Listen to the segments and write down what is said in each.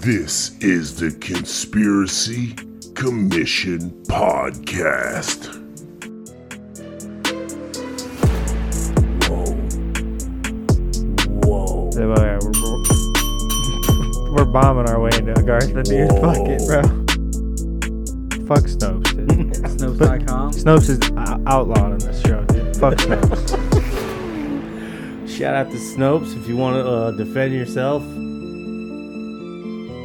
This is the Conspiracy Commission Podcast. Whoa. So, uh, we're, we're, we're bombing our way into Garth, dude. Fuck it, bro. Fuck Snopes, dude. Snopes.com. Snopes is outlawed on this show, dude. Fuck Snopes. Shout out to Snopes if you want to uh, defend yourself.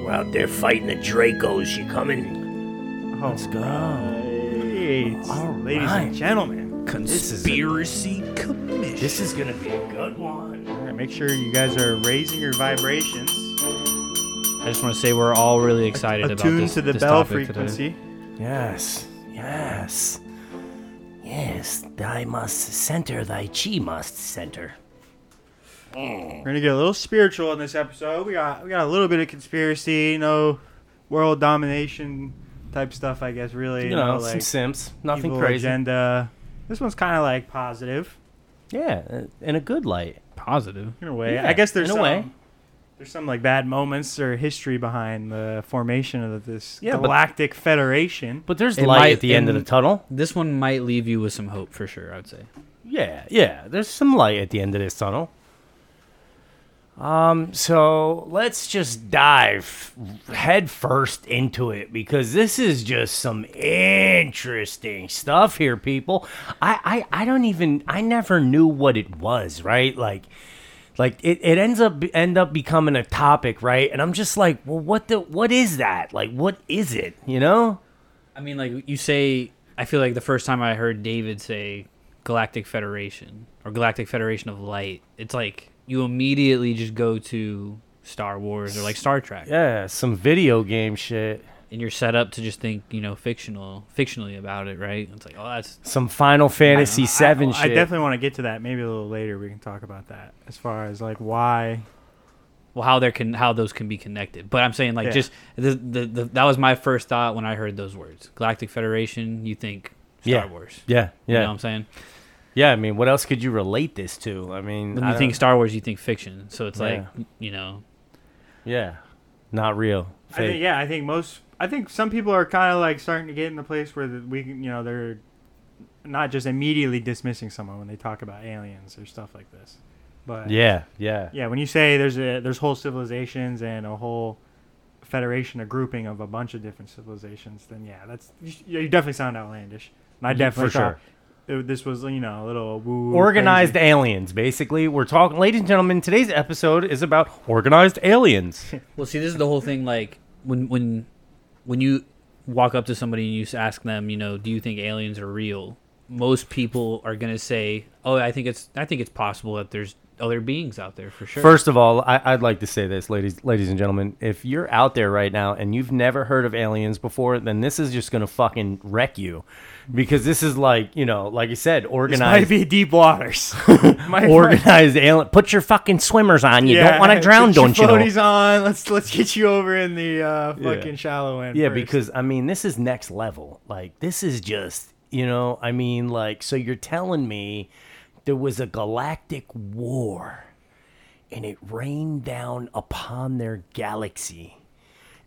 We're out there fighting the Dracos. You coming? Let's go. Ladies right. and gentlemen. Conspiracy Commission. This is gonna be a good one. All right, make sure you guys are raising your vibrations. I just want to say we're all really excited about Attuned this, to the this bell frequency. Today. Yes. Yes. Yes, thy must center, thy chi must center. We're gonna get a little spiritual in this episode. We got we got a little bit of conspiracy, no world domination type stuff. I guess really, You know, no, some like Sims. Nothing evil crazy. agenda. This one's kind of like positive Yeah, uh, in a good light. Positive. in a way. Yeah, I guess there's in a way. there's some like bad moments or history behind the formation of this Yeah, but- galactic federation. But there's It light might- at the end of the tunnel. This one might leave you with some hope for sure. I would say. Yeah, yeah. There's some light at the end of this tunnel. Um, so let's just dive head first into it because this is just some interesting stuff here, people. I, I, I don't even I never knew what it was, right? Like like it, it ends up end up becoming a topic, right? And I'm just like, well what the what is that? Like what is it? You know? I mean, like you say, I feel like the first time I heard David say Galactic Federation or Galactic Federation of Light, it's like you immediately just go to Star Wars or like Star Trek, Yeah, some video game shit. and you're set up to just think, you know, fictional, fictionally about it, right? It's like, oh, that's Some Final Fantasy I- Seven I, shit. I definitely want to get to that. Maybe a little later we can talk about that as far as like why. well how there can how those can be connected. But I'm saying like Yeah. just the, the the that was my first thought when I heard those words, Galactic Federation. You think Star Yeah. Wars? yeah, yeah You know what I'm saying? Yeah, I mean, what else could you relate this to? I mean, When I you think Star Wars, you think fiction. So it's Yeah. like, you know, yeah, not real. I think yeah, I think most. I think some people are kind of like starting to get in the place where the, we, you know, they're not just immediately dismissing someone when they talk about aliens or stuff like this. But yeah, yeah, yeah, when you say there's a there's whole civilizations and a whole federation, a grouping of a bunch of different civilizations, then yeah, that's you, you definitely sound outlandish. And I definitely for thought sure. It- this was you know a little woo Organized crazy. aliens, basically. We're talking, ladies and gentlemen. Today's episode is about organized aliens. well, see, this is the whole thing. Like when when when you walk up to somebody and you ask them, you know, do you think aliens are real? Most people are gonna say, oh, I think it's I think it's possible that there's other beings out there for sure. First of all, I, I'd like to say this, ladies, ladies and gentlemen. If you're out there right now and you've never heard of aliens before, then this is just gonna fucking wreck you, because this is like, you know, like you said, This organized. might be deep waters. Might- organized alien. Put your fucking swimmers on. You Yeah, don't want to drown, don't you know? floaties on. Let's let's get you over in the uh, Yeah. fucking shallow end. Yeah, first. because I mean, this is next level. Like, this is just, you know, I mean, like, so you're telling me there was a galactic war and it rained down upon their galaxy.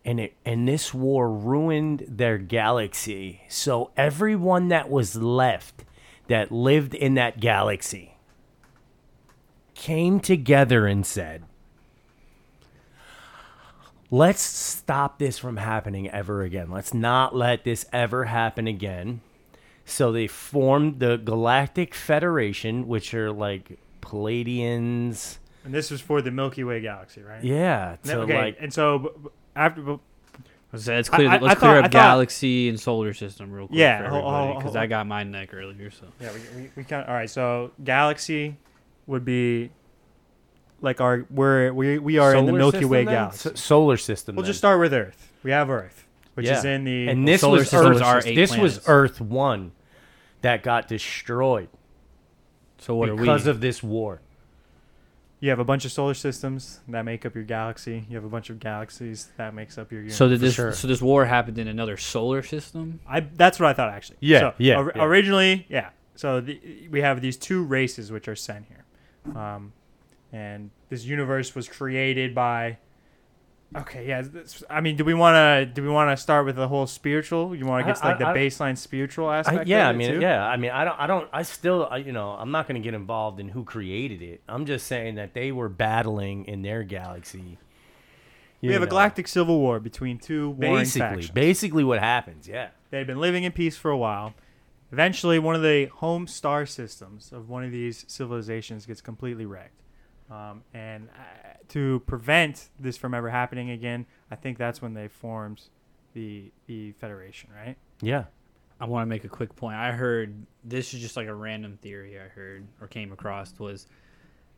And it and this war ruined their galaxy. So everyone that was left that lived in that galaxy came together and said, let's stop this from happening ever again. Let's not let this ever happen again. So they formed the Galactic Federation, which are like Pleiadians. and this was for the Milky Way galaxy, right? Yeah. So okay, like and so after b- let's, let's clear I- I- let's I clear thought- up I thought- galaxy and solar system real quick Yeah, for hold- everybody hold- because I got my neck earlier. So yeah, we, we, we kind of all right. So galaxy would be like our we're we we are in the Milky system Way then? galaxy. S- solar system. we'll then. just start with Earth. We have Earth, which is in the And this solar was Earth. are eight this was. Earth one that got destroyed so what because are we? of this war. You have a bunch of solar systems that make up your galaxy. You have a bunch of galaxies that makes up your universe. so did this sure. so this war happened in another solar system? I that's what I thought actually. Yeah, So, yeah, or- yeah. Originally, yeah. So the, we have these two races which are sent here, um, and this universe was created by Okay, yeah. this- I mean, do we want to do we want to start with the whole spiritual? You want to get to like the I- baseline spiritual I, aspect? yeah, I of it, mean, too? yeah, I mean, I don't, I don't, I still, I, you know, I'm not going to get involved in who created it. I'm just saying that they were battling in their galaxy. We you have a know. galactic civil war between two warring basically, factions. basically what happens. Yeah, They've been living in peace for a while. Eventually, one of the home star systems of one of these civilizations gets completely wrecked. Um, and uh, to prevent this from ever happening again, I think that's when they formed the the Federation, right? yeah. I want to make a quick point. I heard this is just like a random theory I heard or came across was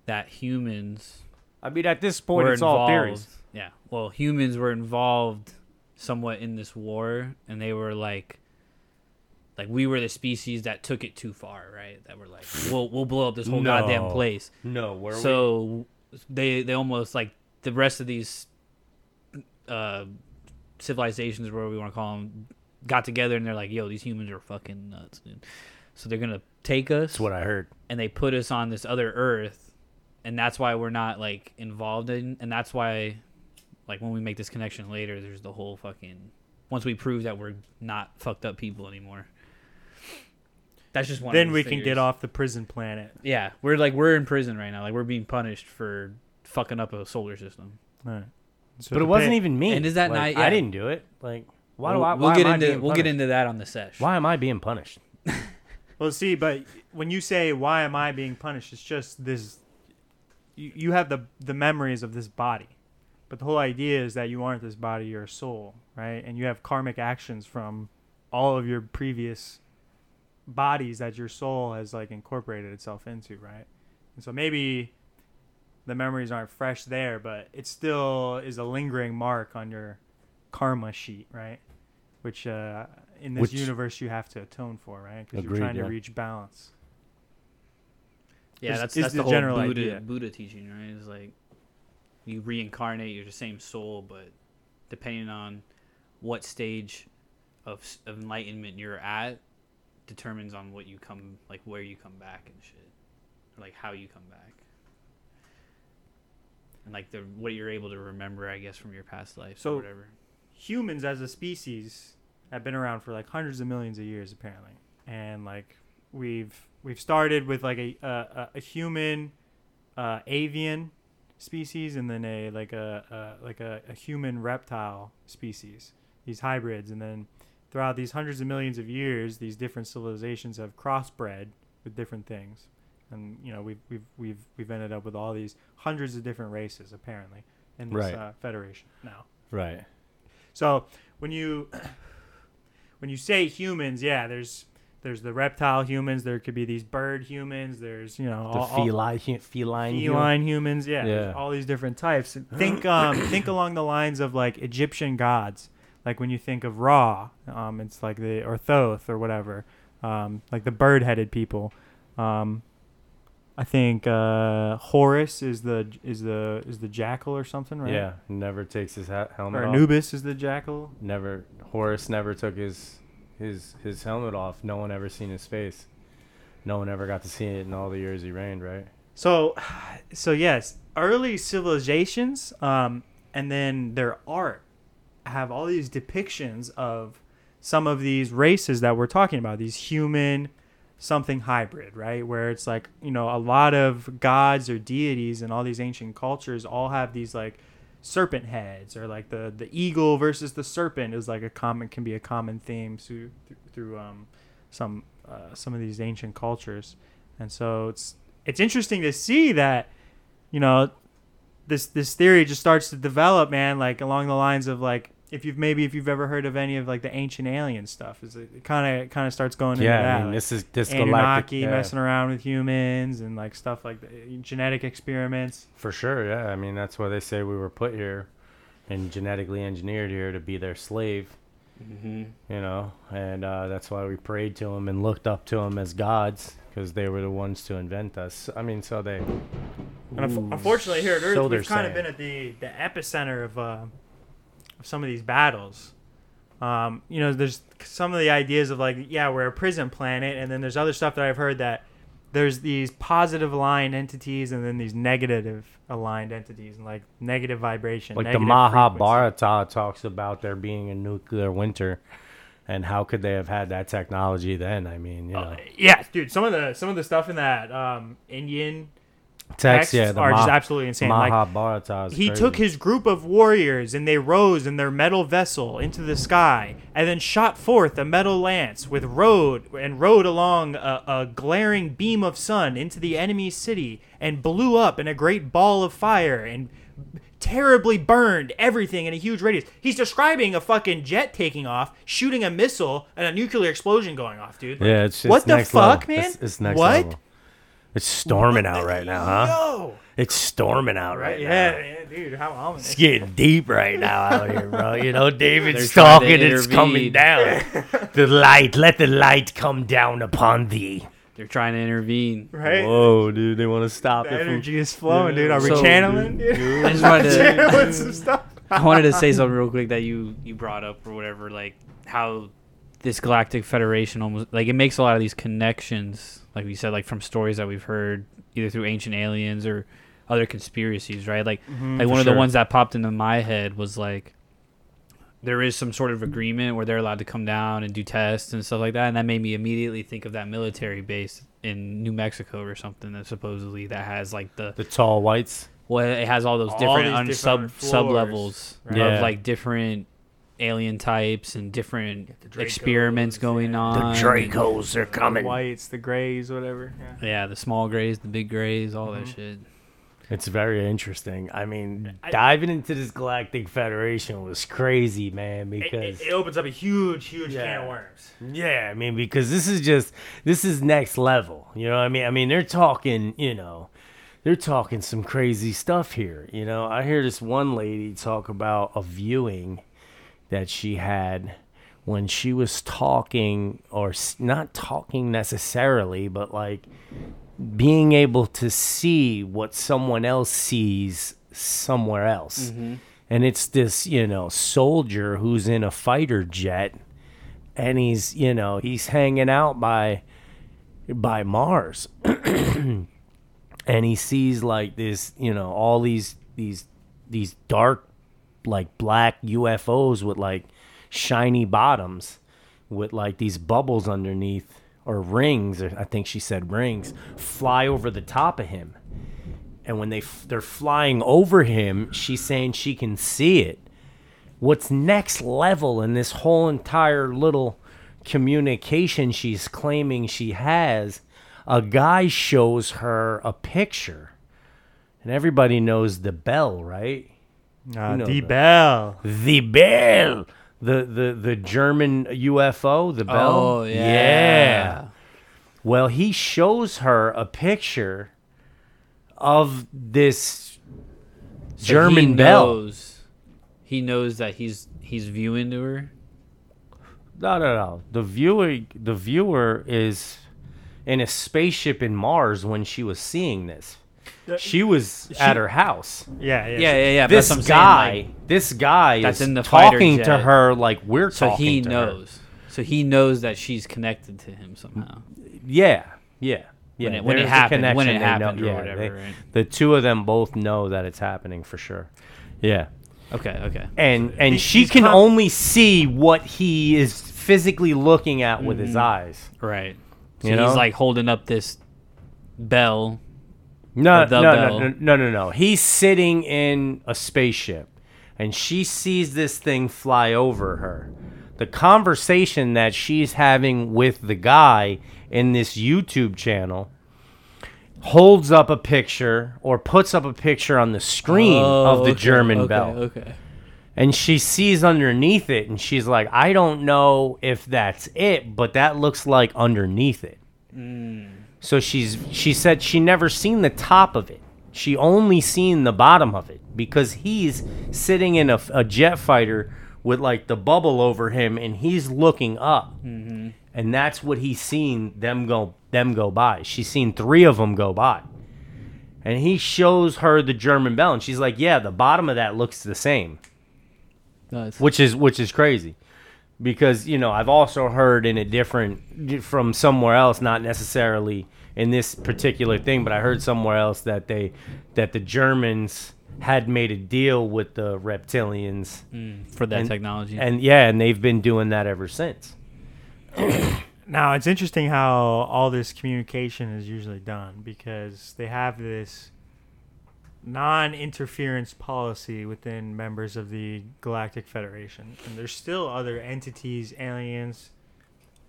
that humans I mean, at this point, were it's all theories. Yeah. Well, humans were involved somewhat in this war, and they were like, like we were the species that took it too far, right? That were like, we'll we'll blow up this whole goddamn place. No, where so they they almost like the rest of these uh, civilizations, whatever we want to call them, got together and they're like, "Yo, these humans are fucking nuts, dude." So they're gonna take us that's what I heard. and they put us on this other Earth, and that's why we're not like involved in, and that's why, like when we make this connection later, there's the whole fucking. Once we prove that we're not fucked up people anymore. That's just one. then these we can get off the prison planet. Yeah, we're like we're in prison right now. Like we're being punished for fucking up a solar system. All right. So But it to wasn't pay- even me. And is that like, not- I didn't do it. Like, why we'll, do I? we'll get I into we'll get into that on the sesh. Why am I being punished? Well, see, but when you say why am I being punished, it's just this. You, you have the the memories of this body, but the whole idea is that you aren't this body; you're a soul, right? And you have karmic actions from all of your previous bodies that your soul has like incorporated itself into, right? And so maybe the memories aren't fresh there, but it still is a lingering mark on your karma sheet, right? Which uh, in this Which- universe you have to atone for, right? Because you're Agreed, trying to reach balance. Yeah, is- that's is that's the the, whole general Buddha idea. Buddha teaching, right? It's like you reincarnate, you're the same soul, but depending on what stage of, of enlightenment you're at, determines on what you come, like where you come back and shit, or like how you come back, and like the what you're able to remember, I guess, from your past life So- or whatever. Humans as a species have been around for like hundreds of millions of years, apparently, and like we've we've started with like a a, a human uh, avian species and then a like a, a like a, a human reptile species. These hybrids. And then throughout these hundreds of millions of years these different civilizations have crossbred with different things and you know we've we've we've we've ended up with all these hundreds of different races apparently in this Right. uh, federation now Right. so when you when you say humans, yeah, there's there's the reptile humans. There could be these bird humans. There's you know The all, all- feline, hu- feline, feline humans. Yeah, Yeah. all these different types. Think um think along the lines of like Egyptian gods. Like when you think of Ra, um, it's like the or Thoth or whatever, um, like the bird-headed people. Um, I think uh, Horus is the is the is the jackal or something, right? Yeah, never takes his ha- helmet Or off. Anubis is the jackal. Never. Horus never took his his his helmet off. No one ever seen his face. No one ever got to see it in all the years he reigned. Right. So, so yes, early civilizations, um, and then their art have all these depictions of some of these races that we're talking about. These human, something hybrid, right? Where it's like you know a lot of gods or deities in all these ancient cultures all have these like serpent heads or like the the eagle versus the serpent is like a common can be a common theme through through um some uh, some of these ancient cultures and so it's it's interesting to see that you know this this theory just starts to develop man like along the lines of like if you've maybe if you've ever heard of any of like the ancient alien stuff is it kind of kind of starts going into yeah. that I mean, like this is this Anunnaki galactic. Yeah, messing around with humans and like stuff like the, genetic experiments for sure. Yeah. I mean, that's why they say we were put here, and genetically engineered here to be their slave. Mm-hmm. You know, and uh, that's why we prayed to them and looked up to them as gods because they were the ones to invent us. I mean, so they. And unfortunately, here at Earth, So we've kind of been at the, the epicenter of, uh, of some of these battles. Um, you know, there's some of the ideas of like, yeah, we're a prison planet, and then there's other stuff that I've heard that there's these positive aligned entities and then these negative aligned entities and like negative vibration. Like the negative Mahabharata talks about there being a nuclear winter, and how could they have had that technology then? I mean, you know, frequency. Yeah, dude. Some of the some of the stuff in that um, Indian texts yeah, the are just absolutely insane. Like Mahabharata. he crazy. took his group of warriors and they rose in their metal vessel into the sky and then shot forth a metal lance with rode and rode along a, a glaring beam of sun into the enemy's city and blew up in a great ball of fire and terribly burned everything in a huge radius. He's describing a fucking jet taking off, shooting a missile, and a nuclear explosion going off, dude. Like, Yeah, it's, it's what the fuck, level. man? It's, it's next what? level. It's storming out right now, huh? Yo, It's storming out right, yeah, now. yeah, dude, how ominous. It's getting deep right now out here, bro. You know, David's They're talking, it's coming down. the light, let the light come down upon thee. They're trying to intervene. Right? Whoa, dude, they want to stop The it from energy is flowing, dude. Are we So, channeling? Dude? I just wanted to. channeling some stuff. I wanted to say something real quick that you you brought up or whatever, like how this Galactic Federation almost like it makes a lot of these connections, like we said, like from stories that we've heard either through ancient aliens or other conspiracies, right? Like mm-hmm, like one of the ones that popped into my head was like there is some sort of agreement where they're allowed to come down and do tests and stuff like that, and that made me immediately think of that military base in New Mexico or something that supposedly that has like the the tall whites. well, it has all those All different un- different sub sub levels right? Yeah. of like different alien types and different Dracos, experiments going yeah. on. The Dracos are coming. The whites, the grays, whatever. Yeah. Yeah, the small grays, the big grays, all Mm-hmm. that shit. It's very interesting. I mean, I- diving into this Galactic Federation was crazy, man. It, Because it, it opens up a huge, huge Yeah. can of worms. Yeah, I mean, because this is just this is next level. You know what I mean? I mean, they're talking, you know, they're talking some crazy stuff here. You know, I hear this one lady talk about a viewing that she had when she was talking or not talking necessarily, but like being able to see what someone else sees somewhere else. Mm-hmm. And it's this, you know, soldier who's in a fighter jet and he's you know he's hanging out by by Mars and he sees like this you know all these these these dark like black UFOs with like shiny bottoms with like these bubbles underneath or rings or I think she said rings fly over the top of him. And when they they're flying over him she's saying she can see it. What's next level in this whole entire little communication she's claiming she has a guy shows her a picture. And everybody knows the bell right Uh, D that. Bell. the bell the the the german ufo the bell Oh yeah. well he shows her a picture of this So german he bell knows, He knows that he's he's viewing to her. No, no, no. The viewer, the viewer is in a spaceship in Mars when she was seeing this. She was at her house. Yeah, yeah. Yeah, yeah, yeah. but This that's what I'm guy, saying, like, this guy That's is in the fighter talking to jet. her like we're talking. so talking he to her. knows. So he knows that she's connected to him somehow. Yeah, yeah, yeah. When it- when it There's a happened- when connection, it they know- happened or yeah, whatever, they- right? The two of them both know that it's happening for sure. Yeah, Okay, okay. and and These- she these can com- only see what he is physically looking at with his mm-hmm. eyes. Right. So You he's know? like holding up this bell. No, no, no, no, no, no, no. He's sitting in a spaceship, and she sees this thing fly over her. The conversation that she's having with the guy in this YouTube channel holds up a picture or puts up a picture on the screen of the Oh, okay, German okay, bell. Okay. And she sees underneath it, and she's like, I don't know if that's it, but that looks like underneath it. So she's she said she never seen the top of it. She only seen the bottom of it because he's sitting in a, a jet fighter with like the bubble over him, and he's looking up, mm-hmm. and that's what he's seen them go them go by. She's seen three of them go by, and he shows her the German bell, and she's like, "Yeah, the bottom of that looks the same." Nice. which is which is crazy because you know I've also heard in a different from somewhere else, not necessarily in this particular thing, but I heard somewhere else that they that the Germans had made a deal with the reptilians mm, for that And- technology. and yeah, and they've been doing that ever since. Now it's interesting how all this communication is usually done because they have this non-interference policy within members of the Galactic Federation, and there's still other entities, aliens,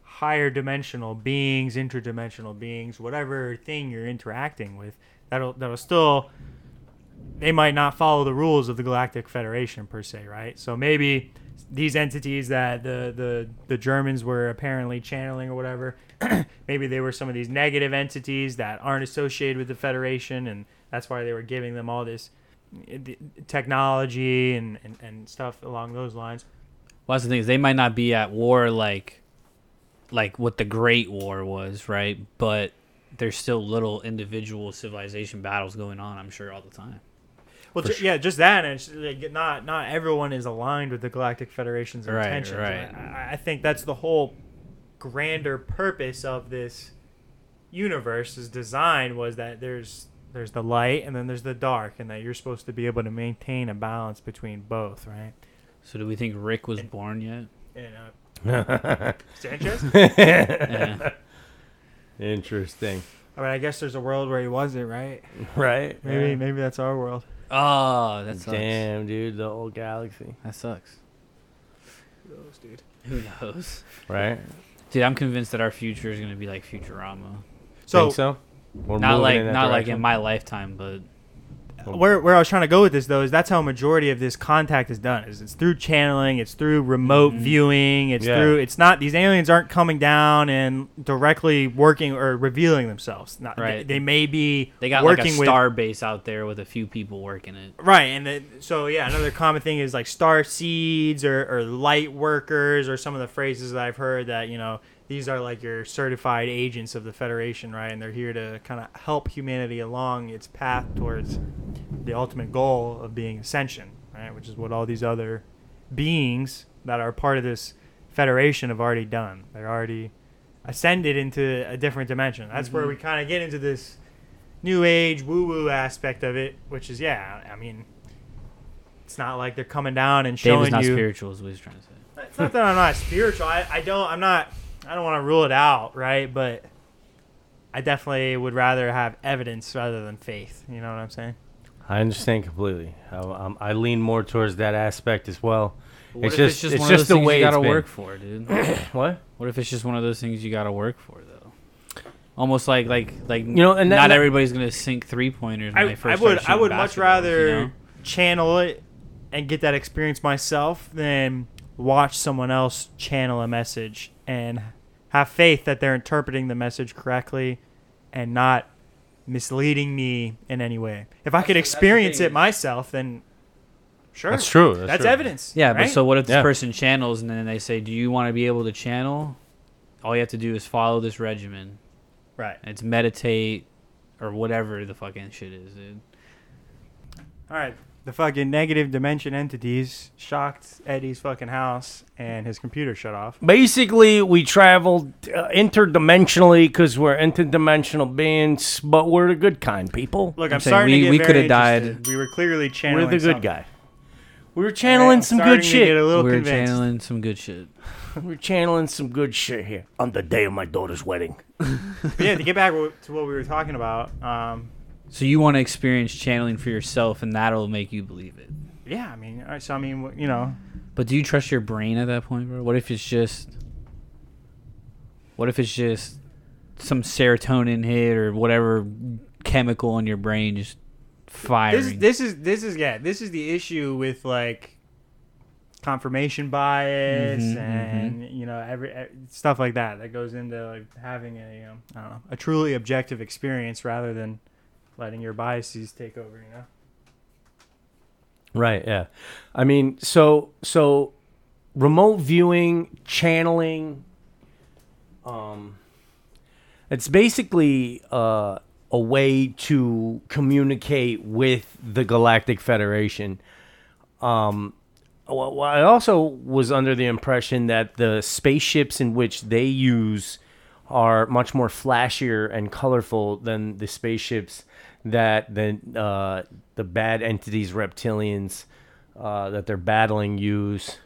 higher dimensional beings, interdimensional beings, whatever thing you're interacting with. That'll that'll still they might not follow the rules of the Galactic Federation per se, right? So maybe these entities that the the, the Germans were apparently channeling or whatever, maybe they were some of these negative entities that aren't associated with the Federation, and that's why they were giving them all this eh, technology and, and, and stuff along those lines. well, that's the thing is they might not be at war like, like what the Great War was, right? But there's still little individual civilization battles going on. I'm sure all the time. Well, ju- yeah, just that, and like not not everyone is aligned with the Galactic Federation's Right, intentions. right. I, I think that's the whole grander purpose of this universe's design was that there's there's the light and then there's the dark, and that you're supposed to be able to maintain a balance between both, right? So do we think Rick was born yet? And, uh, Sanchez. Yeah. Interesting, I mean, I guess there's a world where he wasn't, right? right? Maybe Yeah. maybe that's our world. Oh, that sucks. Damn, dude, the whole galaxy, That sucks. Who knows, dude. Who knows? right? Dude, I'm convinced that our future is gonna be like Futurama. So, Think so? We're Not like in that not like in my lifetime, but where where I was trying to go with this though is that's how a majority of this contact is done. Is it's through channeling, it's through remote mm-hmm. viewing, it's Yeah. through it's not these aliens aren't coming down and directly working or revealing themselves. Not, they- Right. They, may be they got working like a with star base out there with a few people working it. Right, and the, so yeah, another common thing is like star seeds or, or light workers or some of the phrases that I've heard that you know these are like your certified agents of the Federation, right? And they're here to kind of help humanity along its path towards the ultimate goal of being ascension, right? Which is what all these other beings that are part of this Federation have already done. They're already ascended into a different dimension. That's where we mm-hmm. kind of get into this new age woo woo aspect of it, which is yeah. I mean, it's not like they're coming down and Dave is showing not you. spiritual, is what he's trying to say. It's not that I'm not spiritual. I, I don't. I'm not. I don't want to rule it out, right? But I definitely would rather have evidence rather than faith. You know what I'm saying? I understand completely. I, um, I lean more towards that aspect as well. What it's if just, it's just it's one just of those the way you gotta work for, dude? What? what if it's just one of those things you gotta work for, though? Almost like like like you know, and that- not that- everybody's gonna sink three pointers when I, first I would. I would much rather you know? channel it and get that experience myself than watch someone else channel a message and have faith that they're interpreting the message correctly and not misleading me in any way. If I could experience it myself, then sure, That's true. That's, That's true. evidence. Yeah, right? but so what if this Yeah. person channels and then they say, "Do you want to be able to channel?" All you have to do is follow this regimen. right. It's meditate or whatever the fucking shit is, dude. All right. The fucking negative dimension entities shocked Eddie's fucking house and his computer shut off. Basically, we traveled uh, interdimensionally because we're interdimensional beings, but we're the good kind, people. Look, I'm I'm, saying starting we- to get we coulda died. We were clearly channeling. we're the good something. guy. We were channeling I'm some good shit. Get a little We're convinced. channeling some good shit. We're channeling some good shit here on the day of my daughter's wedding. Yeah, to get back to what we were talking about. Um, So you want to experience channeling for yourself, and that'll make you believe it. yeah, I mean, all right, so I mean, you know, But do you trust your brain at that point, bro? What if it's just What if it's just some serotonin hit or whatever chemical in your brain just firing? this this is this is yeah, this is the issue with like confirmation bias Mhm, and you know every eh, stuff like that that goes into like having a um, I don't know a truly objective experience rather than letting your biases take over. You know. Right. Yeah. I mean, so so remote viewing, channeling. Um, it's basically uh, a way to communicate with the Galactic Federation. Um, well, I also was under the impression that the spaceships in which they use are much more flashier and colorful than the spaceships that the uh, the bad entities, reptilians, uh, that they're battling use.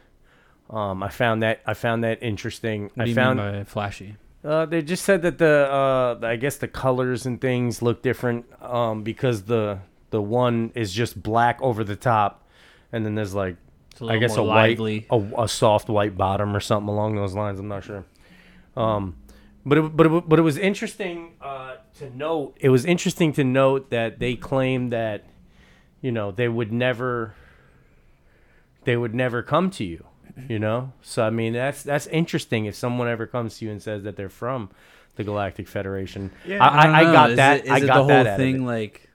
Um, I found that I found that interesting. What do I you found mean by flashy? uh, they just said that the uh, I guess the colors and things look different um, because the the one is just black over the top, and then there's like I guess a more white a, a soft white bottom or something along those lines. I'm not sure. Um, but it, but it, but it was interesting uh, to note. It was interesting to note that they claimed that you know they would never they would never come to you. You know, so I mean that's that's interesting if someone ever comes to you and says that they're from the Galactic Federation. Yeah. I, I, I don't got know. Is that. It, is I it got the whole that thing it. like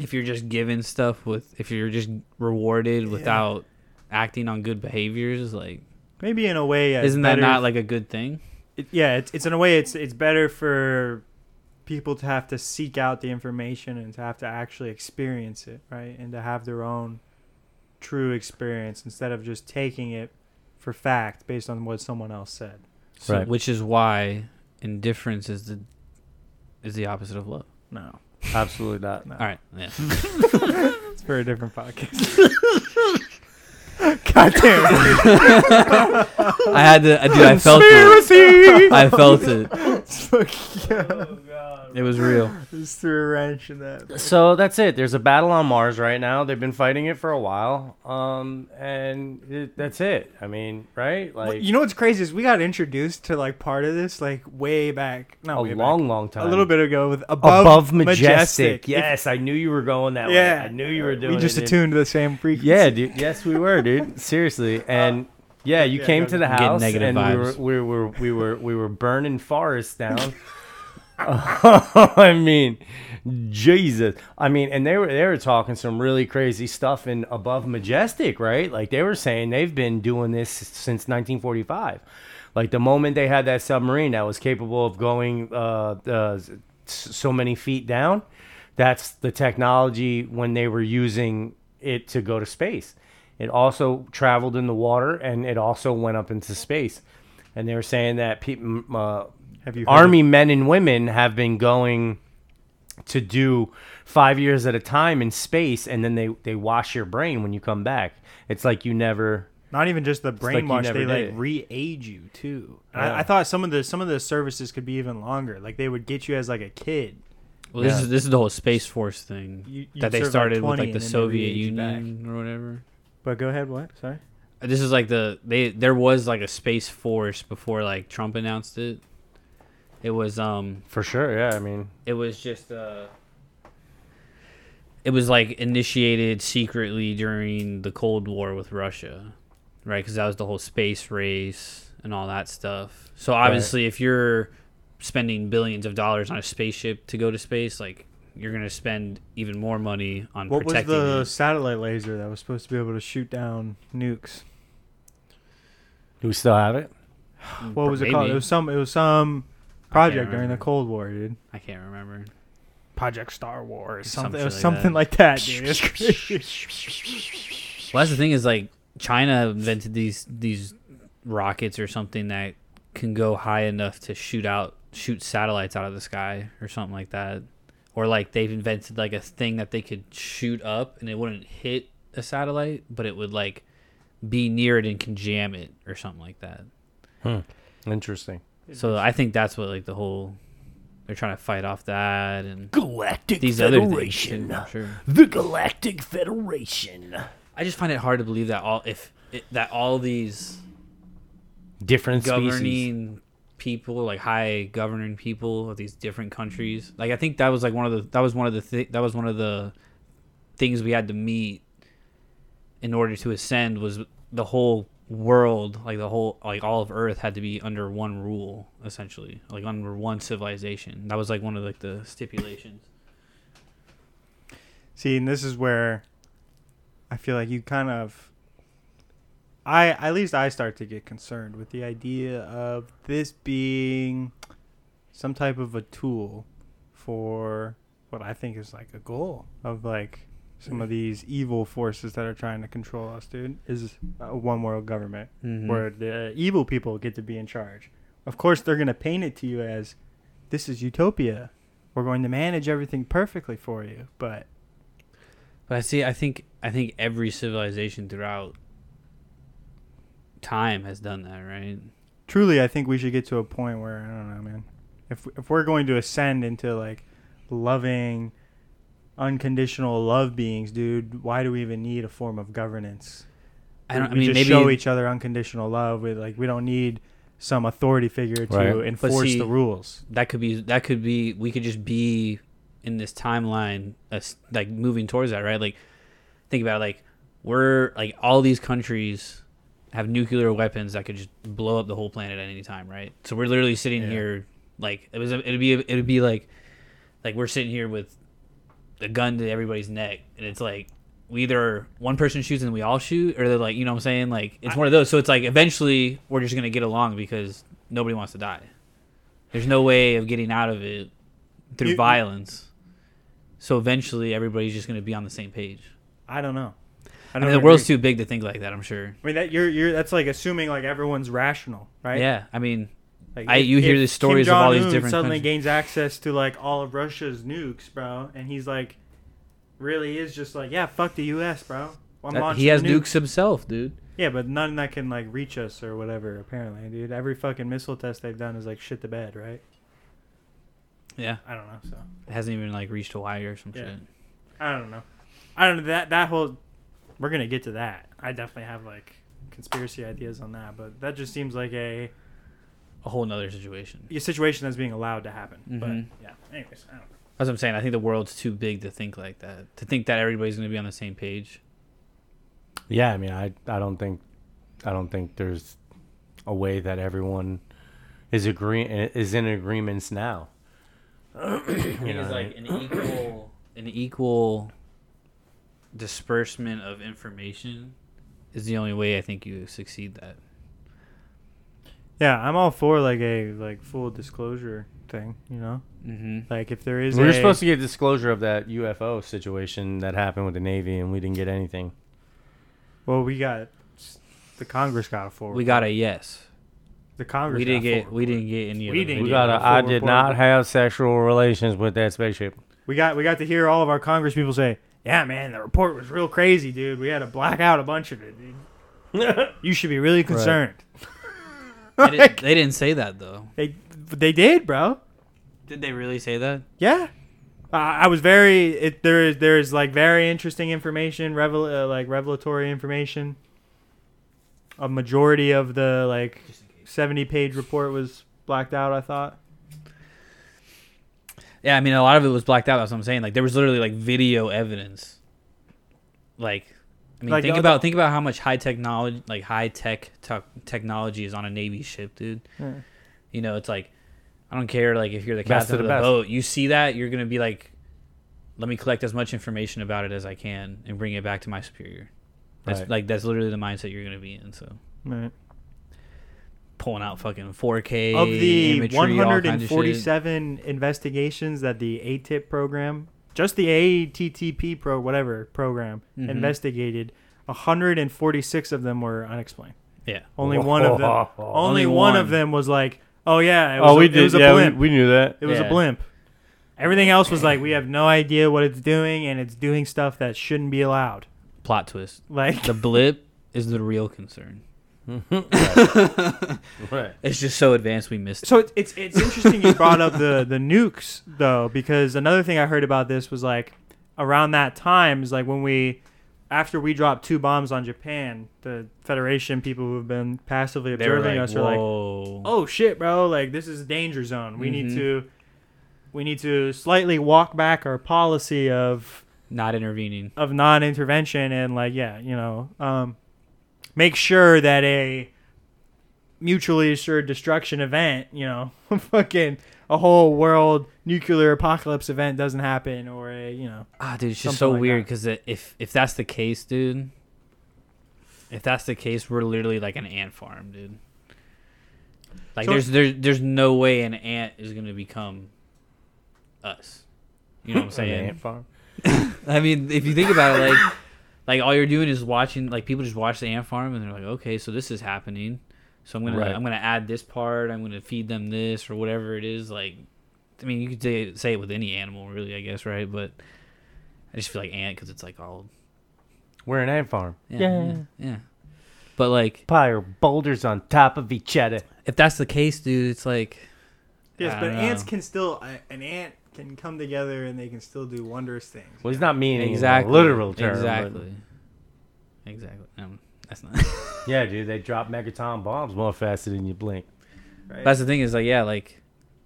if you're just given stuff with if you're just rewarded without acting on good behaviors, like Maybe in a way, yeah, isn't that not like a good thing? It, yeah, it's, it's in a way it's it's better for people to have to seek out the information and to have to actually experience it, right? And to have their own true experience instead of just taking it for fact based on what someone else said. So, Right. Which is why indifference is the is the opposite of love. No, Absolutely not. no. All right, yeah. it's for a different podcast. God damn it. I had to, I dude, I felt it. I felt it. Fuck yeah. Oh, It was real. Just threw a wrench in that. So that's it. There's a battle on Mars right now. They've been fighting it for a while, um, and it, that's it. I mean, right? Well, Like you know what's crazy is we got introduced to like part of this like way back, a not way long, back, long time. a little bit ago with above, above, majestic. majestic. If- Yes, I knew you were going that yeah, way. I knew you were doing. We just it, dude. attuned to the same frequency. Yeah, dude. Yes, we were, dude. Seriously, and yeah, you yeah, came to the house, negative and vibes. we were, we were, we were, we were burning forests down. I mean, Jesus. I mean, and they were they were talking some really crazy stuff in above majestic, right? Like they were saying they've been doing this since 1945. Like the moment they had that submarine that was capable of going uh, uh, so many feet down, that's the technology when they were using it to go to space. It also traveled in the water and it also went up into space. And they were saying that people, uh, Have you heard army men and women have been going to do five years at a time in space, and then they they wash your brain when you come back. It's like you never. Not even just the brainwash; you never they like did. re-age you too. Yeah. I, I thought some of the some of the services could be even longer. Like they would get you as like a kid. Well, this is this is the whole space force thing You- that they serve, like, started with like the Soviet re-age back. Union or whatever. But go ahead. What? Sorry. Uh, this is like the they there was like a space force before like Trump announced it. It was um For sure, yeah. I mean, it was just uh it was like initiated secretly during the Cold War with Russia, right? Because that was the whole space race and all that stuff. So obviously, if you're spending billions of dollars on a spaceship to go to space, like you're gonna spend even more money on What was the it. satellite laser that was supposed to be able to shoot down nukes? do we still have it? What was it called? It was some. It was some project during the. Cold War, dude. I can't remember. Project Star Wars, Some something. shit It was like something that. like that, dude. It's crazy. Well, that's the thing is like China invented these these rockets or something that can go high enough to shoot out shoot satellites out of the sky or something like that. Or like they've invented like a thing that they could shoot up and it wouldn't hit a satellite, but it would like be near it and can jam it or something like that. Hmm. Interesting. So I think that's what like the whole they're trying to fight off that and Galactic these other things. Federation. too, sure. The Galactic Federation. I just find it hard to believe that all if it, that all these Different species. governing people, like high governing people of these different countries. Like I think that was like one of the that was one of the thi- that was one of the things we had to meet in order to ascend was the whole world, like the whole like all of Earth had to be under one rule essentially, like under one civilization. That was like one of like the stipulations. See, and this is where I feel like you kind of I at least I start to get concerned with the idea of this being some type of a tool for what I think is like a goal of like some of these evil forces that are trying to control us, dude, is a one world government Mhm. where the evil people get to be in charge. of course they're gonna paint it to you as this is utopia. We're going to manage everything perfectly for you, but But I see. I think. I think every civilization throughout time has done that, right? truly, I think we should get to a point where I don't know, man. If if we're going to ascend into like loving, unconditional love beings, dude, why do we even need a form of governance? I don't. I we mean, just maybe. show each other unconditional love. With like, we don't need some authority figure to Right. enforce see- the rules. that could be. That could be. We could just be in this timeline, uh, as, like moving towards that, right? Like, think about it, like we're like all these countries have nuclear weapons that could just blow up the whole planet at any time, right? So we're literally sitting Yeah. here, like it was. It'd be. It'd be like, like we're sitting here with a gun to everybody's neck, and it's like we either one person shoots and we all shoot, or they're like, you know what I'm saying? Like it's one of those. So it's like eventually we're just gonna get along because nobody wants to die. There's no way of getting out of it through You- violence. So eventually everybody's just gonna be on the same page. I don't know. I don't mean, the agree. world's too big to think like that. I'm sure. I mean, that you're you're that's like assuming like everyone's rational, right? Yeah, I mean, Like I- you hear these stories of all these different Suddenly countries. gains access to like all of Russia's nukes, bro, and he's like, really is just like, yeah, fuck the U.S., bro. He has nukes. nukes himself, dude. Yeah, but none that can like reach us or whatever. Apparently, dude. Every fucking missile test they've done is like shit the bed, right? Yeah, I don't know. So it hasn't even like reached Hawaii or some Yeah. shit. I don't know. I don't know that that whole. We're gonna get to that. I definitely have like conspiracy ideas on that, but that just seems like a, A whole nother situation. a situation that's being allowed to happen. Mhm. But yeah. Anyways, I don't know. That's what I'm saying. I think the world's too big to think like that. To think that everybody's gonna be on the same page. Yeah, I mean, I I don't think I don't think there's a way that everyone is agree is in agreements now. You know it's like an equal an equal disbursement of information is the only way I think you succeed that. Yeah, I'm all for like a like full disclosure thing. You know, Mm-hmm. like if there is. We were a- supposed to get disclosure of that UFO situation that happened with the Navy, and we didn't get anything. Well, we got the Congress got a full. We got a yes. the Congress. We didn't get we didn't get any of We didn't We get video. got. a A, I full did report. not have sexual relations with that spaceship. We got we got to hear all of our Congress people say, "Yeah, man, the report was real crazy, dude. We had to black out a bunch of it, dude. you should be really concerned." They, didn't, they didn't say that though. They they did, bro. Did they really say that? Yeah. Uh, I was very it, there is there is like very interesting information, revel uh, like revelatory information. A majority of the like seventy page report was blacked out. I thought. Yeah, I mean a lot of it was blacked out. That's what I'm saying. Like there was literally like video evidence. Like, I mean, Like, think the- about think about how much high technology, like high tech te- technology, is on a Navy ship, dude. Yeah. You know, it's like I don't care. Like if you're the captain of of the the, best. boat, you see that you're gonna be like, let me collect as much information about it as I can and bring it back to my superior. That's Right. like that's literally the mindset you're gonna be in. So Right. pulling out fucking 4K Of the imagery, all kinds of 147 investigations that the ATIP program, just the ATTP pro whatever program Mhm. investigated, 146 of them were unexplained. Yeah. Only one of them. Only, Only one, one. of them was like, "Oh yeah, it was Oh, a, we it did. was a yeah, we, blimp. we knew that. it was a blimp." Everything else was like, "We have no idea what it's doing, and it's doing stuff that shouldn't be allowed." Plot twist. Like, The blip is the real concern. Right. It's just so advanced we missed. it. so it's it's, it's interesting you brought up the the nukes though, because another thing I heard about this was like around that time is like when we after we dropped two bombs on Japan, the Federation people who have been passively observing like, us are like, "Oh shit, bro! Like this is a danger zone. We Mhm. need to we need to slightly walk back our policy of Not intervening. of non-intervention and like yeah, you know, um, make sure that a mutually assured destruction event, you know, fucking a whole world nuclear apocalypse event doesn't happen or a you know Ah, dude, it's just so like weird because if if that's the case, dude, if that's the case, we're literally like an ant farm, dude. Like So- there's there's there's no way an ant is gonna become us. You know what I'm saying? Ant farm. I mean, if you think about it, like, like all you're doing is watching. Like people just watch the ant farm and they're like, okay, so this is happening. So I'm gonna Right. I'm gonna add this part. I'm gonna feed them this or whatever it is. Like, I mean, you could say, say it with any animal, really, I guess, right? But I just feel like ant because it's like all We're an ant farm. yeah, yeah, yeah. But like, Pile boulders on top of each other. if that's the case, dude, it's like Yes, I but don't ants can still a- an ant can come together and they can still do wondrous things. Well, he's not meaning exactly literal term. but- Exactly. Exactly. Um, that's not. Yeah, dude, they drop megaton bombs more faster than you blink. Right? That's the thing is like yeah like,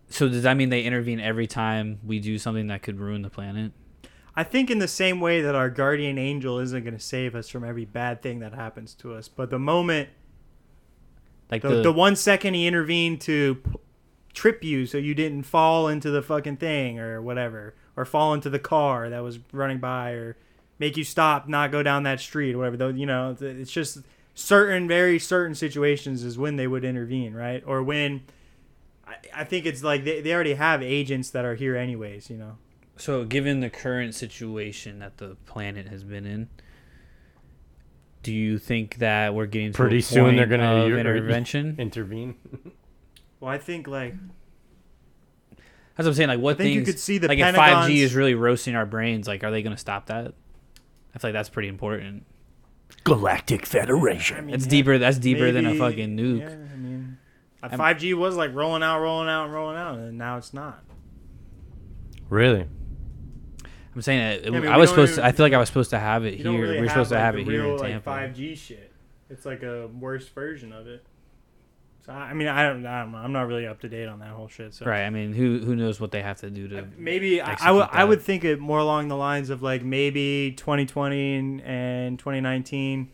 so does that mean they intervene every time we do something that could ruin the planet? I think in the same way that our guardian angel isn't going to save us from every bad thing that happens to us, but the moment Like the, the, the one second he intervened to p- trip you so you didn't fall into the fucking thing or whatever, or fall into the car that was running by, or make you stop, not go down that street, or whatever. Though you know, it's just certain, very certain situations is when they would intervene, right? Or when I, I think it's like they, they already have agents that are here anyways, you know. so given the current situation that the planet has been in, do you think that we're getting to Pretty a soon they're gonna of intervention? Intervene. Well, I think like That's what I'm saying. Like, what I think you could see the like, if 5G is really roasting our brains, like, are they going to stop that? I feel like that's pretty important. Galactic Federation. I mean, It's yeah, deeper. That's deeper than a fucking nuke. Yeah, I mean, uh, five G was like rolling out, rolling out, and rolling out, and now it's not. Really? I'm saying that I mean, I was supposed even- to. I feel like I was supposed to have it here. really We're have, supposed to like, have the it here real, in like Tampa. five G shit. It's like a worse version of it. So I mean, I don't, I don't know. I'm not really up to date on that whole shit. So Right. I mean, who who knows what they have to do to? maybe I, I execute would I that. would think it more along the lines of like maybe 2020 and, and 2019,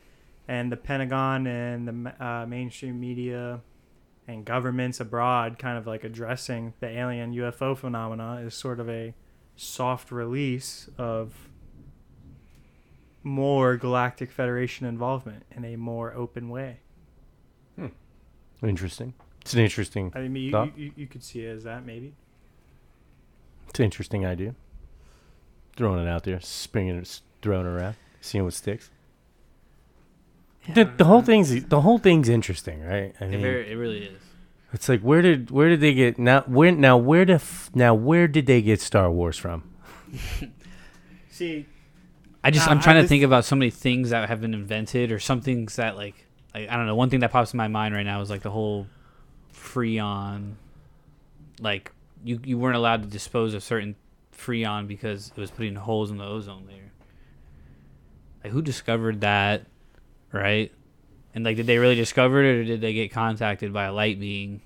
and the Pentagon and the ma- uh, mainstream media and governments abroad kind of like addressing the alien UFO phenomena is sort of a soft release of more Galactic Federation involvement in a more open way. Interesting. It's an interesting. I mean, you, Thought? you, you could see it as that maybe. It's an interesting idea. Throwing it out there, springing it, throwing it around, seeing what sticks. The, the whole thing's the whole thing's interesting, right? I It, mean, very, it really is. it's like where did where did they get now? Where now? Where the f- now? Where did they get Star Wars from? See, I just I'm uh, I trying to think about so many things that have been invented or some things that like like I don't know. One thing that pops in my mind right now is like the whole freon. Like you you weren't allowed to dispose of certain freon because it was putting holes in the ozone layer. Like who discovered that, right? And like, did they really discover it, or did they get contacted by a light being,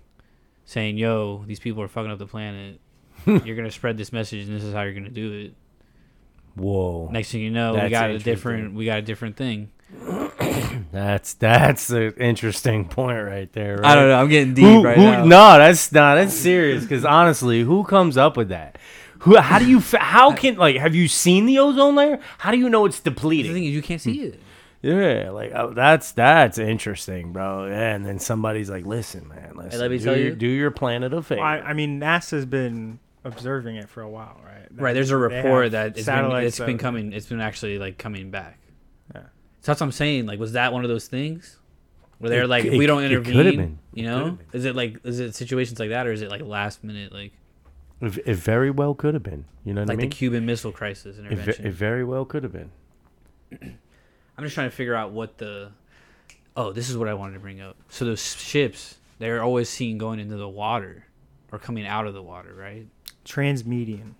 saying, "Yo, these people are fucking up the planet. you're gonna spread this message, and this is how you're gonna do it." Whoa, Next thing you know, we got a different we got a different thing. That's that's an interesting point right there. Right? I don't know. I'm getting deep Who, right who, now. No, that's not. That's serious. Because honestly, who comes up with that? Who? How do you? How can like? Have you seen the ozone layer? How do you know it's depleted? The thing is, you can't see it. Yeah, like oh, that's that's interesting, bro. Yeah, and then somebody's like, "Listen, man, listen, let me do tell your, you- do your planet a favor." Well, I, I mean, NASA's been observing it for a while, right? Right. There's a report that it's been, satellites it's been coming. It's been actually like coming back. Yeah. So that's what I'm saying. Like, was that one of those things where they're It like, c- if we don't it intervene, could've been. you know, could've is it like is it situations like that, or is it like last minute, like It, it very well could have been. You know what like I mean? the Cuban Missile Crisis it, ve- intervention? it very well could have been. I'm just trying to figure out what the. Oh, this is what I wanted to bring up. So those ships, they're always seen going into the water, or coming out of the water, right? Transmedium.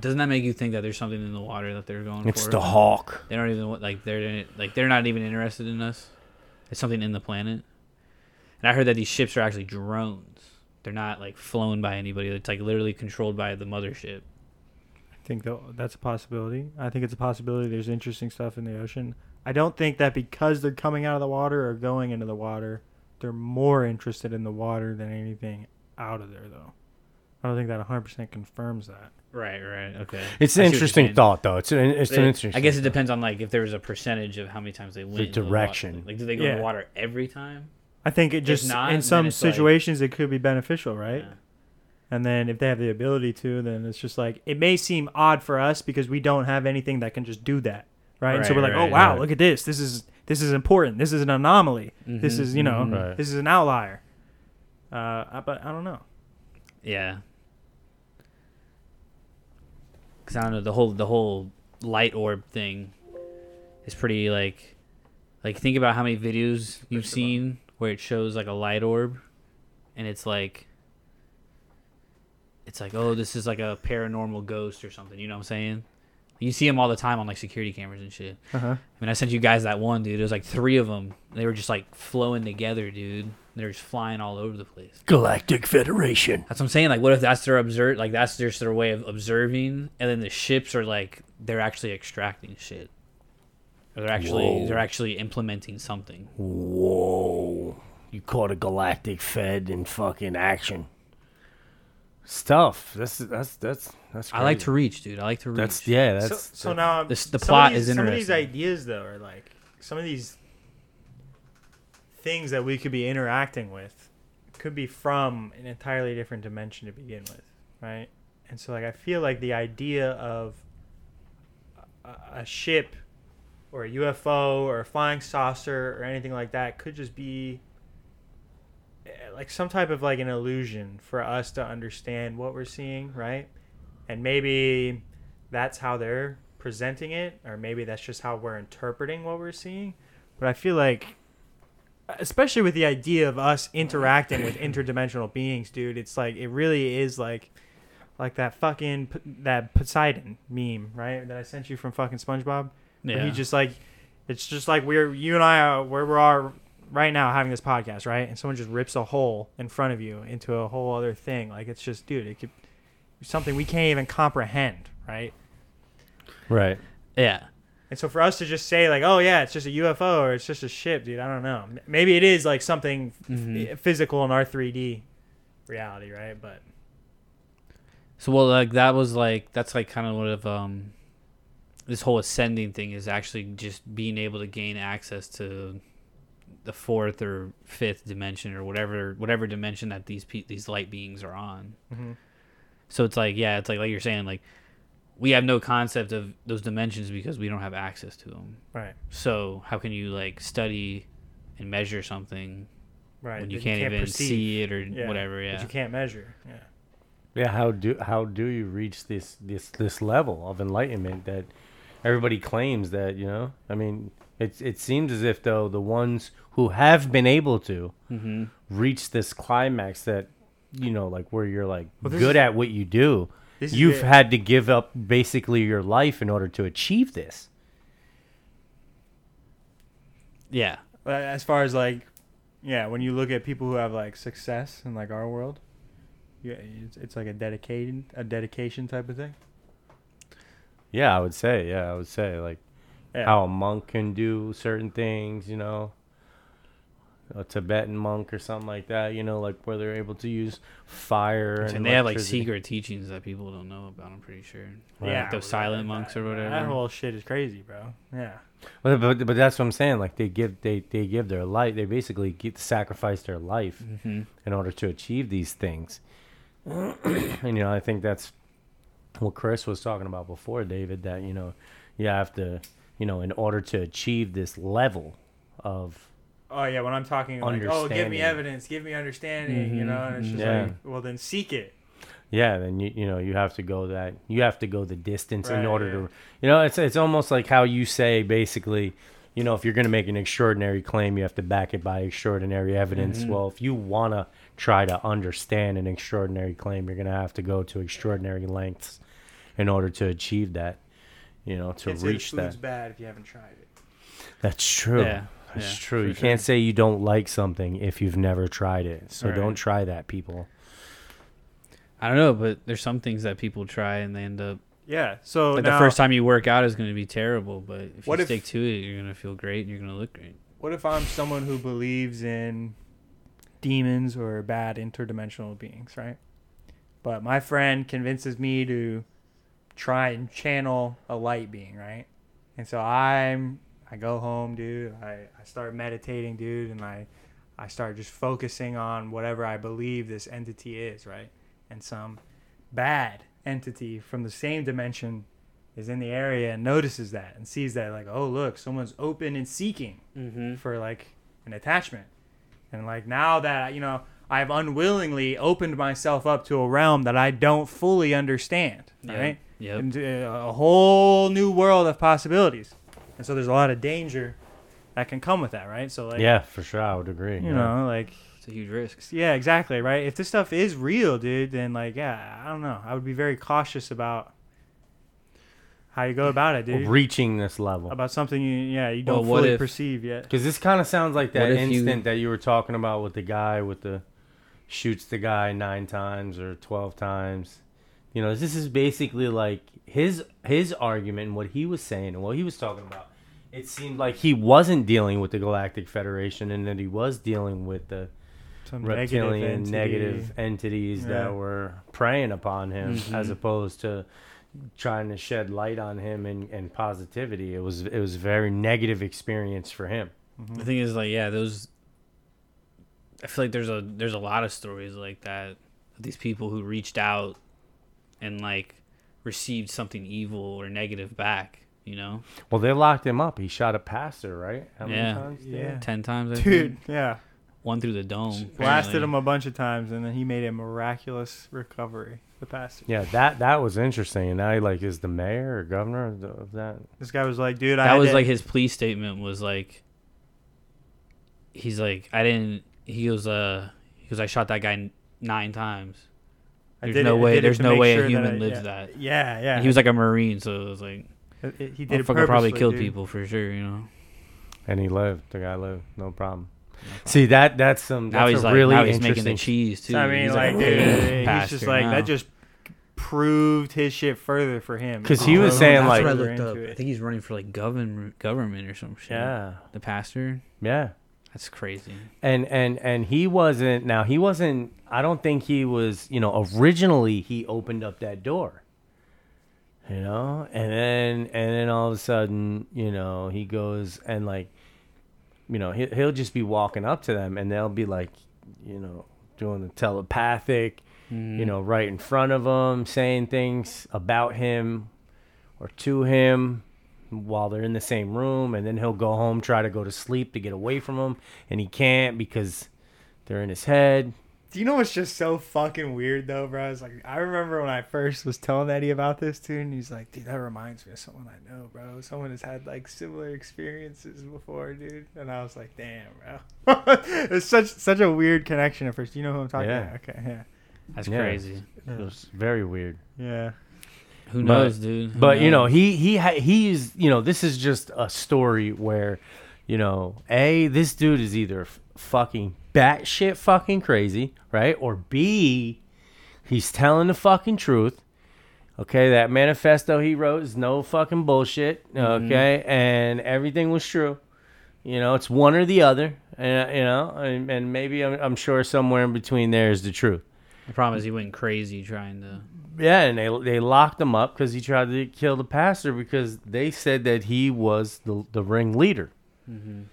Doesn't that make you think that there's something in the water that they're going It's for? It's the hawk. They don't even like they're like they're not even interested in us. It's something in the planet. And I heard that these ships are actually drones. They're not like flown by anybody. It's like literally controlled by the mothership. I think tho- that's a possibility. I think it's a possibility. There's interesting stuff in the ocean. I don't think that because they're coming out of the water or going into the water, they're more interested in the water than anything out of there, though. I don't think that 100% confirms that. Right, right, okay. It's an see what you're interesting thought, though. It's an it's an interesting. I guess it thought. depends on like if there was a percentage of how many times they went into water. direction. Like, do they go in Yeah. the water every time? I think it just not, in then some it's like- situations it could be beneficial, right? Yeah. And then if they have the ability to, then it's just like it may seem odd for us because we don't have anything that can just do that, right? and so Right, we're like, right, oh wow, right. look at this. This is this is important. This is an anomaly. This Mhm, is you know mhm. Right. this is an outlier. Uh, I- but I don't know. Yeah. Cause I don't know the whole the whole light orb thing is pretty like like think about how many videos you've seen where it shows like a light orb and it's like it's like oh this is like a paranormal ghost or something you know what I'm saying? You see them all the time on like security cameras and shit. Uh-huh. I mean I sent you guys that one dude it was like three of them they were just like flowing together dude they were just flying all over the place Galactic Federation. that's what I'm saying. Like, what if that's their observe? Like, that's just their way of observing, and then the ships are like they're actually extracting shit, or they're actually Whoa. they're actually implementing something. Whoa. You caught a galactic fed in fucking action. Stuff. That's that's that's that's. I like to reach, dude. I like to reach. That's yeah. That's so, so now This- the plot these- is Some of these ideas though are like some of these things that we could be interacting with could be from an entirely different dimension to begin with, right? And so like I feel like the idea of a, a ship or a UFO or a flying saucer or anything like that could just be eh, like some type of like an illusion for us to understand what we're seeing, right? And maybe that's how they're presenting it, or maybe that's just how we're interpreting what we're seeing. But I feel like, especially with the idea of us interacting with interdimensional beings, dude, it's like it really is like, like that fucking that Poseidon meme, right? That I sent you from fucking SpongeBob. Where yeah. he just like, it's just like we're you and I are where we are right now having this podcast, right? And someone just rips a hole in front of you into a whole other thing. Like it's just, dude, it could something we can't even comprehend, right? right. yeah. And so for us to just say like, oh yeah, it's just a UFO or it's just a ship, dude, I don't know. Maybe it is like something Mhm. f- physical in our 3D reality, right? But So well, like that was like that's like kind of what of um, this whole ascending thing is actually just being able to gain access to the fourth or fifth dimension or whatever whatever dimension that these pe- these light beings are on. Mhm. So it's like yeah, it's like like you're saying like we have no concept of those dimensions because we don't have access to them. right, So how can you like study and measure something right. when you that can't, even perceive. see it or Yeah, whatever? that Yeah. you can't measure. Yeah. Yeah. How do how do you reach this this this level of enlightenment that everybody claims that you know? I mean, it it seems as if though the ones who have been able to Mm-hmm. reach this climax that you know like where you're like Well, good is- at what you do This you've had to give up basically your life in order to achieve this Yeah. Uh, as far as like yeah when you look at people who have like success in like our world yeah it's, it's like a dedicated a dedication type of thing yeah i would say yeah i would say like yeah. how a monk can do certain things you know a tibetan monk or something like that you know like where they're able to use fire and, And they have like secret teachings that people don't know about. I'm pretty sure. yeah like those silent monks or whatever. that whole shit is crazy bro yeah but, but, but that's what i'm saying like they give they, they give their life they basically get sacrifice their life hmm in order to achieve these things. and you know, I think that's what Chris was talking about before, David. That you know, you have to, you know, in order to achieve this level of oh yeah when i'm talking like oh give me evidence give me understanding you Mhm, know and it's just mhm. like well then seek it yeah, then you you know you have to go that you have to go the distance in order yeah. to, you know, it's it's almost like how you say basically. You know, if you're going to make an extraordinary claim, you have to back it by extraordinary evidence. Mm-hmm. Well, if you want to try to understand an extraordinary claim, you're going to have to go to extraordinary lengths in order to achieve that. You know, to Can't say the reach food's that. bad if you haven't tried it That's true. Yeah, That's yeah, true. You sure. can't say you don't like something if you've never tried it. So Right. don't try that, people. I don't know, but there's some things that people try and they end up. yeah so Like now, the first time you work out is going to be terrible, but if What you if- stick to it, you're going to feel great and you're going to look great. what if i'm someone who believes in demons or bad interdimensional beings right but my friend convinces me to try and channel a light being right and so i'm i go home dude i, I start meditating dude and i i start just focusing on whatever i believe this entity is right and some bad entity from the same dimension is in the area and notices that and sees that like oh look someone's open and seeking Mm-hmm. for like an attachment and like now that you know i've unwillingly opened myself up to a realm that i don't fully understand Yeah. right Yep. into a whole new world of possibilities and so there's a lot of danger that can come with that right so like yeah, for sure, I would agree. you yeah. know like It's a huge risk. yeah exactly right if this stuff is real dude then like yeah i don't know i would be very cautious about how you go about it dude reaching this level. about something you yeah you don't what fully if- perceive yet Because this kind of sounds like that What if you- instant that you were talking about with the guy with the shoots the guy nine times or twelve times. You know, this is basically like his his argument and what he was saying and what he was talking about. It seemed like he wasn't dealing with the Galactic Federation and that he was dealing with the Some reptilian entity. negative entities Yeah. that were preying upon him Mhm. as opposed to trying to shed light on him and, and positivity it was it was a very negative experience for him The thing is, like, yeah, those. I feel like there's a there's a lot of stories like that. These people who reached out and like received something evil or negative back. You know, well they locked him up he shot a pastor right How many Yeah. times did? Yeah. ten times. I dude think. yeah one through the dome. blasted him a bunch of times and then he made a miraculous recovery the pastor yeah that that was interesting and now he like is the mayor or governor of, the, of that this guy was like dude I That was to- like his plea statement was like. He's like, I didn't. He goes, uh, he goes, I shot that guy nine times. I There's did no it- way- there's no way a sure that human I- lives yeah. that. yeah yeah And he was like a marine, so it was like, It- it- he did it probably purposely, killed dude. people for sure. You know. and he lived the guy lived no problem see that that's some Now that's he's a like, really now he's making the cheese too. So, I mean, He's like, a dude, he's pastor just like now. that. Just proved his shit further for him. Because he was saying, him like- what I looked up. I think he's running for like government, government or some shit. yeah The pastor. yeah That's crazy. and and and he wasn't now he wasn't i don't think he was you know originally he opened up that door you know and then and then all of a sudden you know he goes and like you know he, he'll just be walking up to them and they'll be like you know doing the telepathic Mm-hmm. you know right in front of him saying things about him or to him while they're in the same room and then he'll go home try to go to sleep to get away from them and he can't because they're in his head Do you know what's just so fucking weird though, bro? It's like I remember when I first was telling Eddie about this too, and he's like, "Dude, that reminds me of someone I know, bro. Someone has had like similar experiences before, dude." And I was like, "Damn, bro." it's such such a weird connection at first. Do you know who I'm talking Yeah. about? Okay, yeah, That's Yeah. crazy. it was very weird yeah. Who But- knows, dude? Who but you know he he ha- he's you know this is just a story where you know a this dude is either f- fucking batshit fucking crazy right? Or b he's telling the fucking truth. Okay that manifesto he wrote is no fucking bullshit mm-hmm. okay? And everything was true. You know it's one or the other and uh, you know and, and maybe I'm, I'm sure somewhere in between there is the truth. The problem is he went crazy trying to. Yeah, and they they locked him up because he tried to kill the pastor because they said that he was the the ring leader in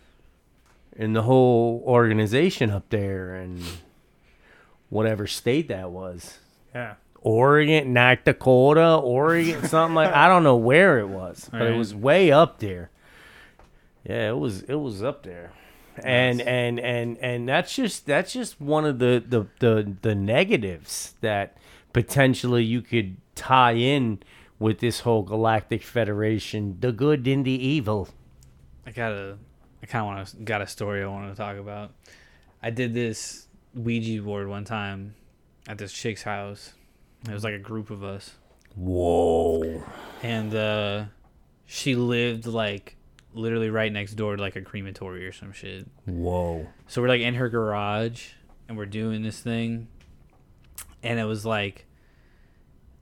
mm-hmm. the whole organization up there and whatever state that was. Yeah. Oregon, North Dakota, Oregon, something like I don't know where it was, but it was way up there. Yeah, it was it was up there. And and and and that's just that's just one of the the the, the negatives that potentially you could tie in with this whole galactic federation, the good and the evil. I got a. I kind of want to got a story I want to talk about. I did this Ouija board one time at this chick's house. It was like a group of us, Whoa. and uh, she lived like literally right next door to like a crematory or some shit. Whoa. So we're like in her garage and we're doing this thing. And it was like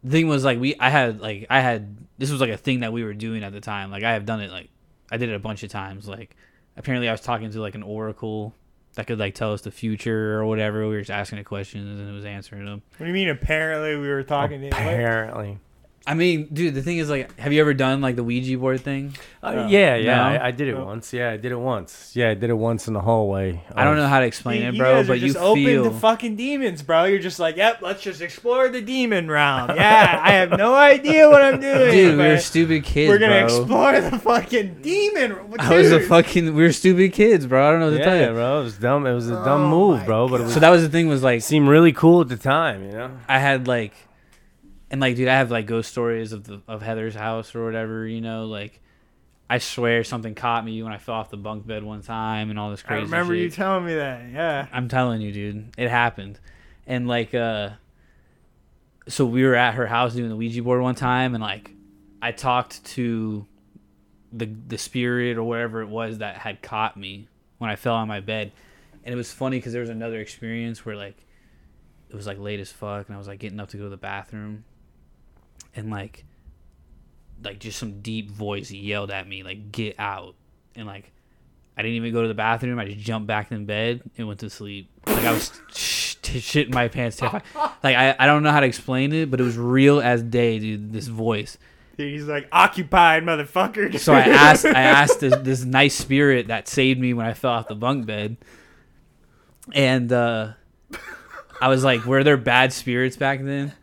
the thing was like we I had like I had this was like a thing that we were doing at the time. Like I have done it like I did it a bunch of times. Like apparently I was talking to like an oracle that could like tell us the future or whatever. We were just asking it questions and it was answering them. What do you mean? Apparently, we were talking. to what? Apparently. I mean, dude, the thing is, like, have you ever done like the Ouija board thing? Uh, yeah, yeah, No? I, I did it once. Yeah, I did it once. Yeah, I did it once in the hallway. I don't of- know how to explain You- it, you bro, guys are but you just open feel. to fucking demons, bro. You're just like, yep, let's just explore the demon realm. Yeah, I have no idea what I'm doing. Dude, we were but stupid kids, we're gonna bro. explore the fucking demon. Dude. I was a fucking. We were stupid kids, bro. I don't know what to tell you. bro, it was dumb. It was a dumb Oh move, bro. But it was So that was the thing. Was like seemed really cool at the time, you know. I had like, and like, dude, I have like ghost stories of the of Heather's house or whatever. You know, like, I swear something caught me when I fell off the bunk bed one time and all this I crazy. remember shit. you telling me that. Yeah. I'm telling you, dude, it happened. And like, uh, so we were at her house doing the Ouija board one time, and like, I talked to the the spirit or whatever it was that had caught me when I fell on my bed, and it was funny because there was another experience where like, it was like late as fuck, and I was like getting up to go to the bathroom, and like, like just some deep voice yelled at me like, "Get out!" and like. I didn't even go to the bathroom. I just jumped back in bed and went to sleep. Like I was sh- t- shitting my pants. Terrified. Like I, I don't know how to explain it, but it was real as day, dude. This voice. He's like occupied, motherfucker. So I asked, I asked this, this nice spirit that saved me when I fell off the bunk bed, and uh, I was like, "Were there bad spirits back then?"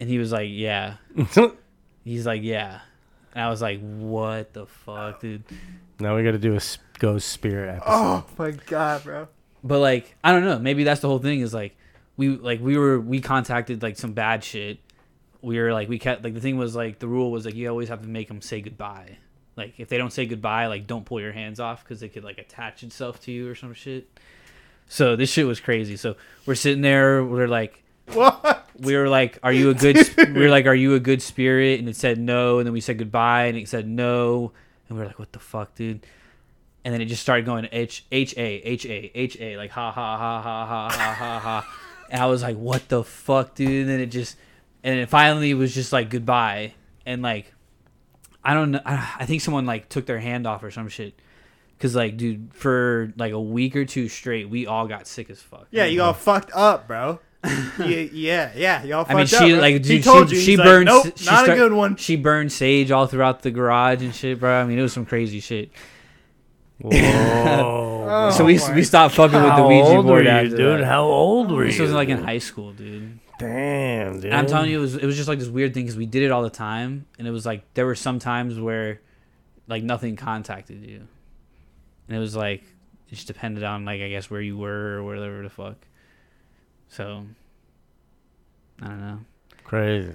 And he was like, "Yeah." He's like, "Yeah," and I was like, "What the fuck, dude?" now we got to do a ghost spirit episode. oh my god, bro. but like I don't know. Maybe that's the whole thing. Is like we like we were we contacted like some bad shit. We were like we kept like the thing was like the rule was like you always have to make them say goodbye. Like if they don't say goodbye, like don't pull your hands off because it could like attach itself to you or some shit. So this shit was crazy. So we're sitting there. We're like, What? we were like, "Are you a good?" we were like, "Are you a good spirit?" And it said no. And then we said goodbye, and it said no. And we were like, "What the fuck, dude?" And then it just started going H H A H A H A like ha ha ha ha ha ha ha ha. And I was like, "What the fuck, dude?" And then it just, and it finally was just like goodbye. And like, I don't know. I I think someone like took their hand off or some shit. Cause like, dude, for like a week or two straight, we all got sick as fuck. Yeah, you all fucked up, bro. yeah, yeah, yeah. Y'all fucked I mean, she bro. like he dude, told she, you. she he's like, burned. nope, she not start- a good one. She burned sage all throughout the garage and shit, bro. I mean, it was some crazy shit. Whoa. Oh so we Oh my we stopped fucking with the How Ouija old were board you, after dude? that. How old were This you? This was like in high school, dude. Damn, dude. And I'm telling you, it was it was just like this weird thing because we did it all the time, and it was like there were some times where like nothing contacted you, and it was like it just depended on like I guess where you were or whatever the fuck. So I don't know, Crazy.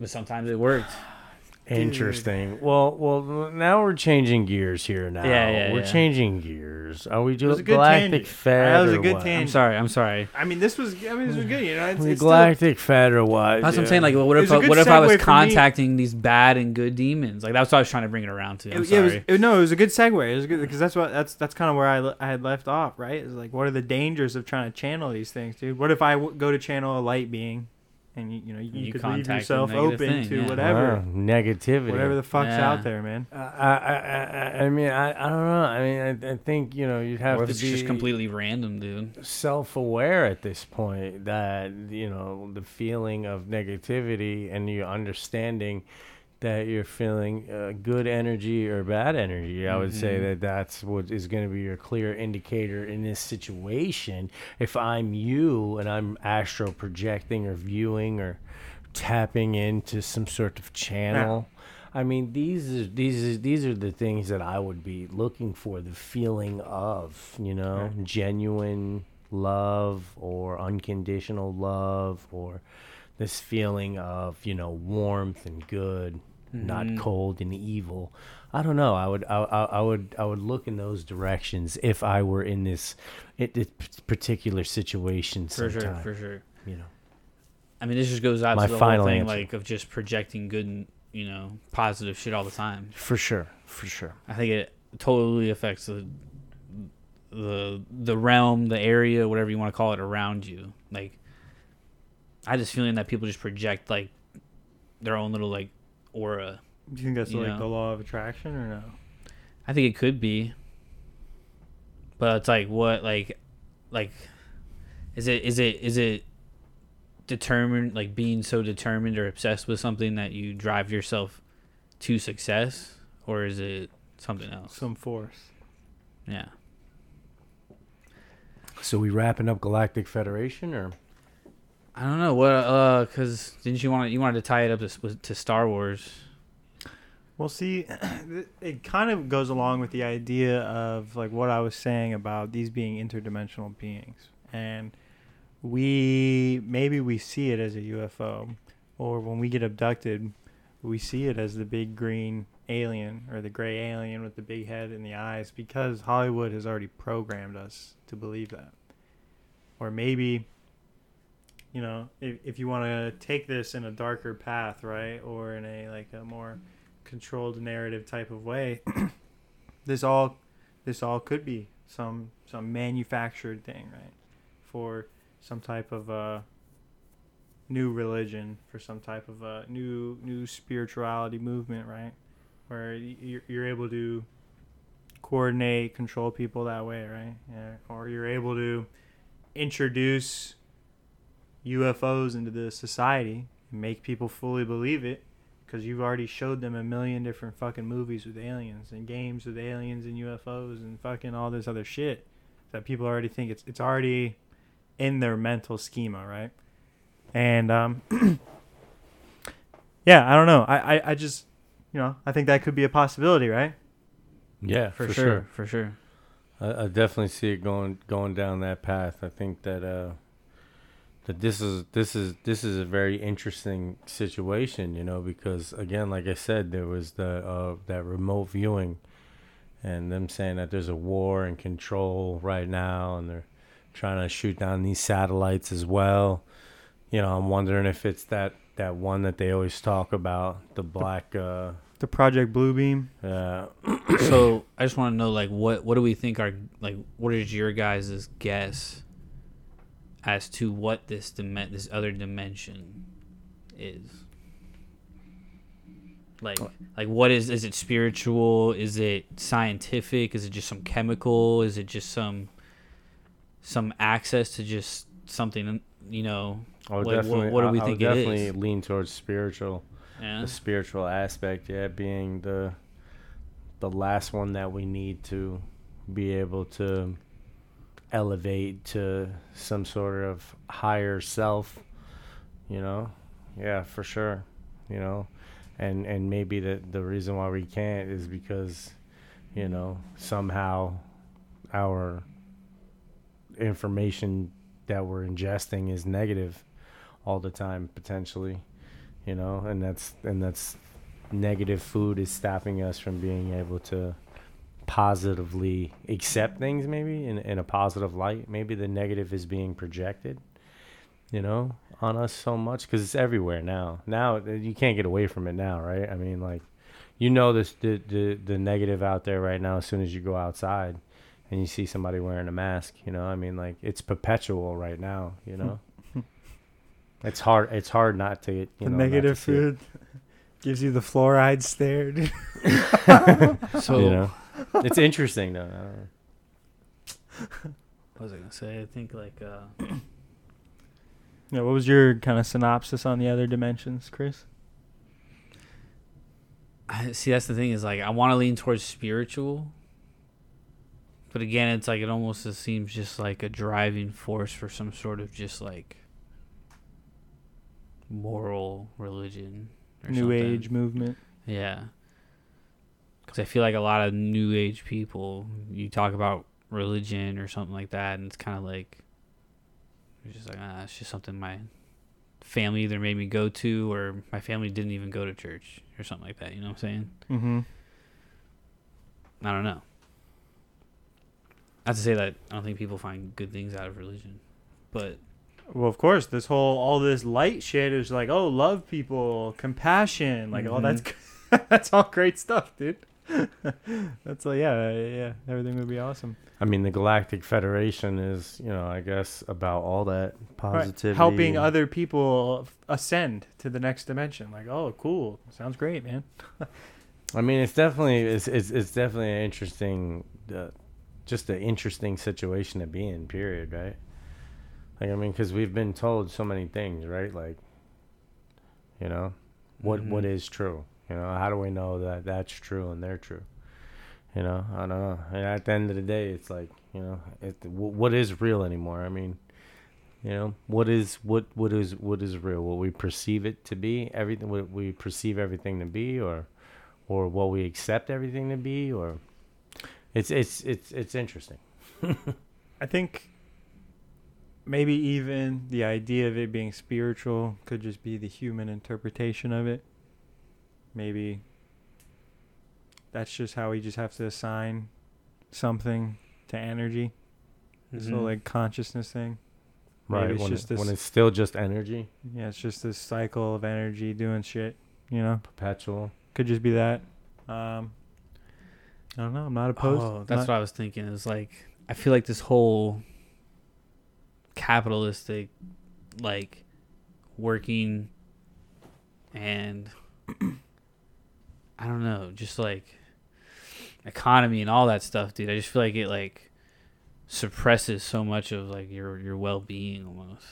but sometimes it worked. Interesting. Well, well, now we're changing gears here. Now, Yeah, yeah, we're yeah. changing gears. Are we was doing galactic tangent. fed That was a or good what? tangent. I'm sorry. I'm sorry. I mean, this was. I mean, this was good. You know, it's, The it's still, galactic fed or what? That's what I'm saying. Like, what if was a I, good what if I was segue for me. contacting these bad and good demons? Like that's what I was trying to bring it around to. I'm It, yeah, it was, sorry. it- no, it was a good segue. It was good because that's what that's that's kind of where I, I had left off. Right? It's like, what are the dangers of trying to channel these things, dude? What if I w- go to channel a light being, and you you know you, You could leave yourself open thing, to yeah. whatever, Wow, negativity. whatever the fuck's Yeah. out there, man. Uh, I, I, I, I mean, I, I don't know. I mean, I, I think you know you'd have or to it's be just completely random, dude. self-aware at this point that you know the feeling of negativity and your understanding that you're feeling uh, good energy or bad energy. I would say Mhm. that that's what is going to be your clear indicator in this situation. If I'm you and I'm astral projecting or viewing or tapping into some sort of channel. I mean, these are these are these are the things that I would be looking for. The feeling of, you know, genuine love or unconditional love, or this feeling of, you know, warmth and good, not Mhm. cold and evil. I don't know. I would I, I, I would I would look in those directions if I were in this it, this particular situation. For sometime, sure, for sure. you know. I mean, this just goes out My to the final whole thing, answer. like of just projecting good, and, you know, positive shit all the time. For sure, for sure. I think it totally affects the the the realm, the area, whatever you want to call it, around you. Like, I had this feeling that people just project like their own little like aura. Do you think that's You like know. the law of attraction or no? I think it could be, but it's like what like like is it is it is it determined, like being so determined or obsessed with something that you drive yourself to success, or is it something else? Some force. Yeah. So we wrapping up Galactic Federation, or I don't know what uh cuz didn't you want you wanted to tie it up to, to Star Wars? Well, see, it kind of goes along with the idea of like what I was saying about these being interdimensional beings, and we maybe we see it as a UFO, or when we get abducted, we see it as the big green alien or the gray alien with the big head and the eyes because Hollywood has already programmed us to believe that, or maybe. You know, if, if you want to take this in a darker path, right, or in a like a more controlled narrative type of way this all this all could be some some manufactured thing right for some type of uh new religion for some type of a new new spirituality movement right where you're, you're able to coordinate control people that way right yeah. or you're able to introduce UFOs into the society and make people fully believe it because you've already showed them a million different fucking movies with aliens and games with aliens and UFOs and fucking all this other shit that people already think it's it's already in their mental schema, right? And um, yeah, I don't know. I, I I just you know I think that could be a possibility, right? yeah, For, sure, for sure. I, I definitely see it going going down that path. I think that uh, that this is this is this is a very interesting situation, you know, because again, like I said, there was the uh, that remote viewing, and them saying that there's a war and control right now, and they're trying to shoot down these satellites as well. You know, I'm wondering if it's that that one that they always talk about, the black. Uh, The Project Bluebeam. uh, so I just want to know, like, what what do we think are like? What is your guys' guess as to what this dim- this other dimension is? Like, like what is is it spiritual? Is it scientific? Is it just some chemical? Is it just some some access to just something? You know, I Like, what- definitely, what do I- we I think would it definitely lean towards spiritual. yeah. the spiritual aspect, yeah, being the the last one that we need to be able to elevate to some sort of higher self, you know? Yeah, for sure. You know? And and maybe the the reason why we can't is because, you know, somehow our information that we're ingesting is negative all the time potentially you know and that's and that's negative food is stopping us from being able to positively accept things maybe in, in a positive light. Maybe the negative is being projected you know on us so much because it's everywhere now. Now uh, you can't get away from it now right? I mean like you know this the, the the negative out there right now as soon as you go outside and you see somebody wearing a mask you know? I mean like it's perpetual right now you know? It's hard it's hard not to you The know negative food gives you the fluoride stare. So you know it's interesting though I don't know. what was I gonna say? I think like uh, yeah, what was your kind of synopsis on the other dimensions, Chris? I see that's the thing is like I want to lean towards spiritual, but again, it's like it almost just seems just like a driving force for some sort of just like moral religion or New something. Age movement. Yeah. Because I feel like a lot of new age people, you talk about religion or something like that, and it's kind of like, it's just like, ah, it's just something my family either made me go to, or my family didn't even go to church, or something like that. You know what I'm saying? Mm-hmm. I don't know. Not to say that I don't think people find good things out of religion, but Well, of course, this whole all this light shit is like, oh, love people, compassion, like, oh, that's that's all great stuff, dude. That's like, yeah, yeah, everything would be awesome. I mean, the Galactic Federation is, you know, I guess about all that Right. positivity, Helping other people f- ascend to the next dimension. Like, oh, cool, sounds great, man. I mean, it's definitely it's it's, it's definitely an interesting, uh, just an interesting situation to be in. Period. Right. Like I mean, because we've been told so many things, right? Like, you know, what what Mm-hmm. is true? You know, how do we know that that's true and they're true? You know, I don't know. And at the end of the day, it's like, you know, it, what is real anymore? I mean, you know, what is what what is what is real? What we perceive it to be, everything what we perceive everything to be, or or what we accept everything to be, or it's it's it's it's interesting. I think maybe even the idea of it being spiritual could just be the human interpretation of it. Maybe that's just how we just have to assign something to energy. This whole Mhm. like consciousness thing. Maybe Right. it's When, just it- this- when it's still just energy, Yeah, it's just this cycle of energy doing shit. You know, perpetual. could just be that. Um, I don't know. I'm not opposed. Oh, that's Not- what I was thinking. Is like I feel like this whole capitalistic, like working, and I don't know, just like economy and all that stuff, dude. I just feel like it like suppresses so much of like your your well being almost.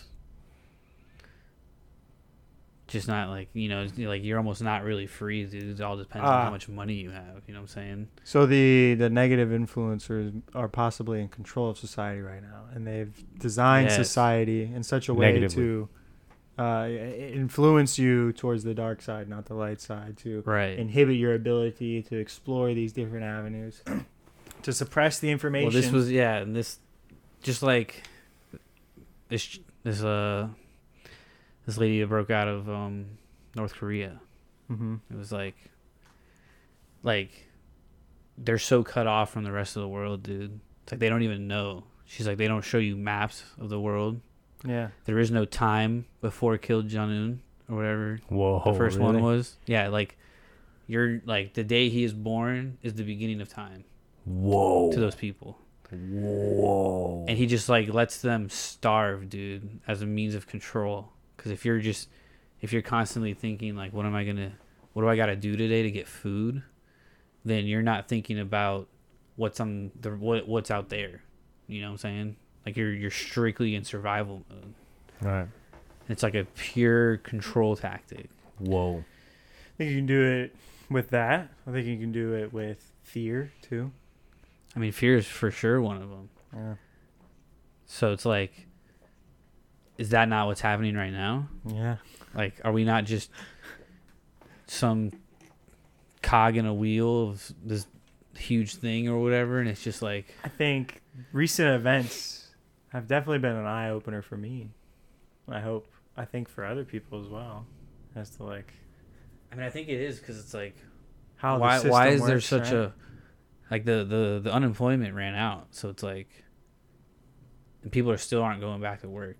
Just not like you know, like you're almost not really free, dude. It all depends on Ah. how much money you have. You know what I'm saying? So the the negative influencers are possibly in control of society right now, and they've designed Yes. society in such a way Negatively. to uh, influence you towards the dark side, not the light side, to Right. inhibit your ability to explore these different avenues, to suppress the information. Well, this was yeah, and this just like this this uh this lady that broke out of um North Korea. hmm It was like like they're so cut off from the rest of the world, dude. It's like they don't even know. She's like they don't show you maps of the world. Yeah. There is no time before Kim Jong Un or whatever Whoa. the first one really? was. Yeah, like you're like the day he is born is the beginning of time Whoa. to those people. Whoa. and he just like lets them starve dude as a means of control because if you're just if you're constantly thinking like what am i gonna what do i gotta do today to get food then you're not thinking about what's on the what, what's out there you know what i'm saying like you're you're strictly in survival mode Right. it's like a pure control tactic Whoa. I think you can do it with that. I think you can do it with fear too. i mean fear is for sure one of them Yeah. so it's like is that not what's happening right now Yeah. Like, are we not just some cog in a wheel of this huge thing or whatever? And it's just like, I think recent events have definitely been an eye opener for me. I hope. I think for other people as well, as to like I mean, I think it is because it's like, how why the why system is there such right? a like the the the unemployment ran out, so it's like, and people are still aren't going back to work.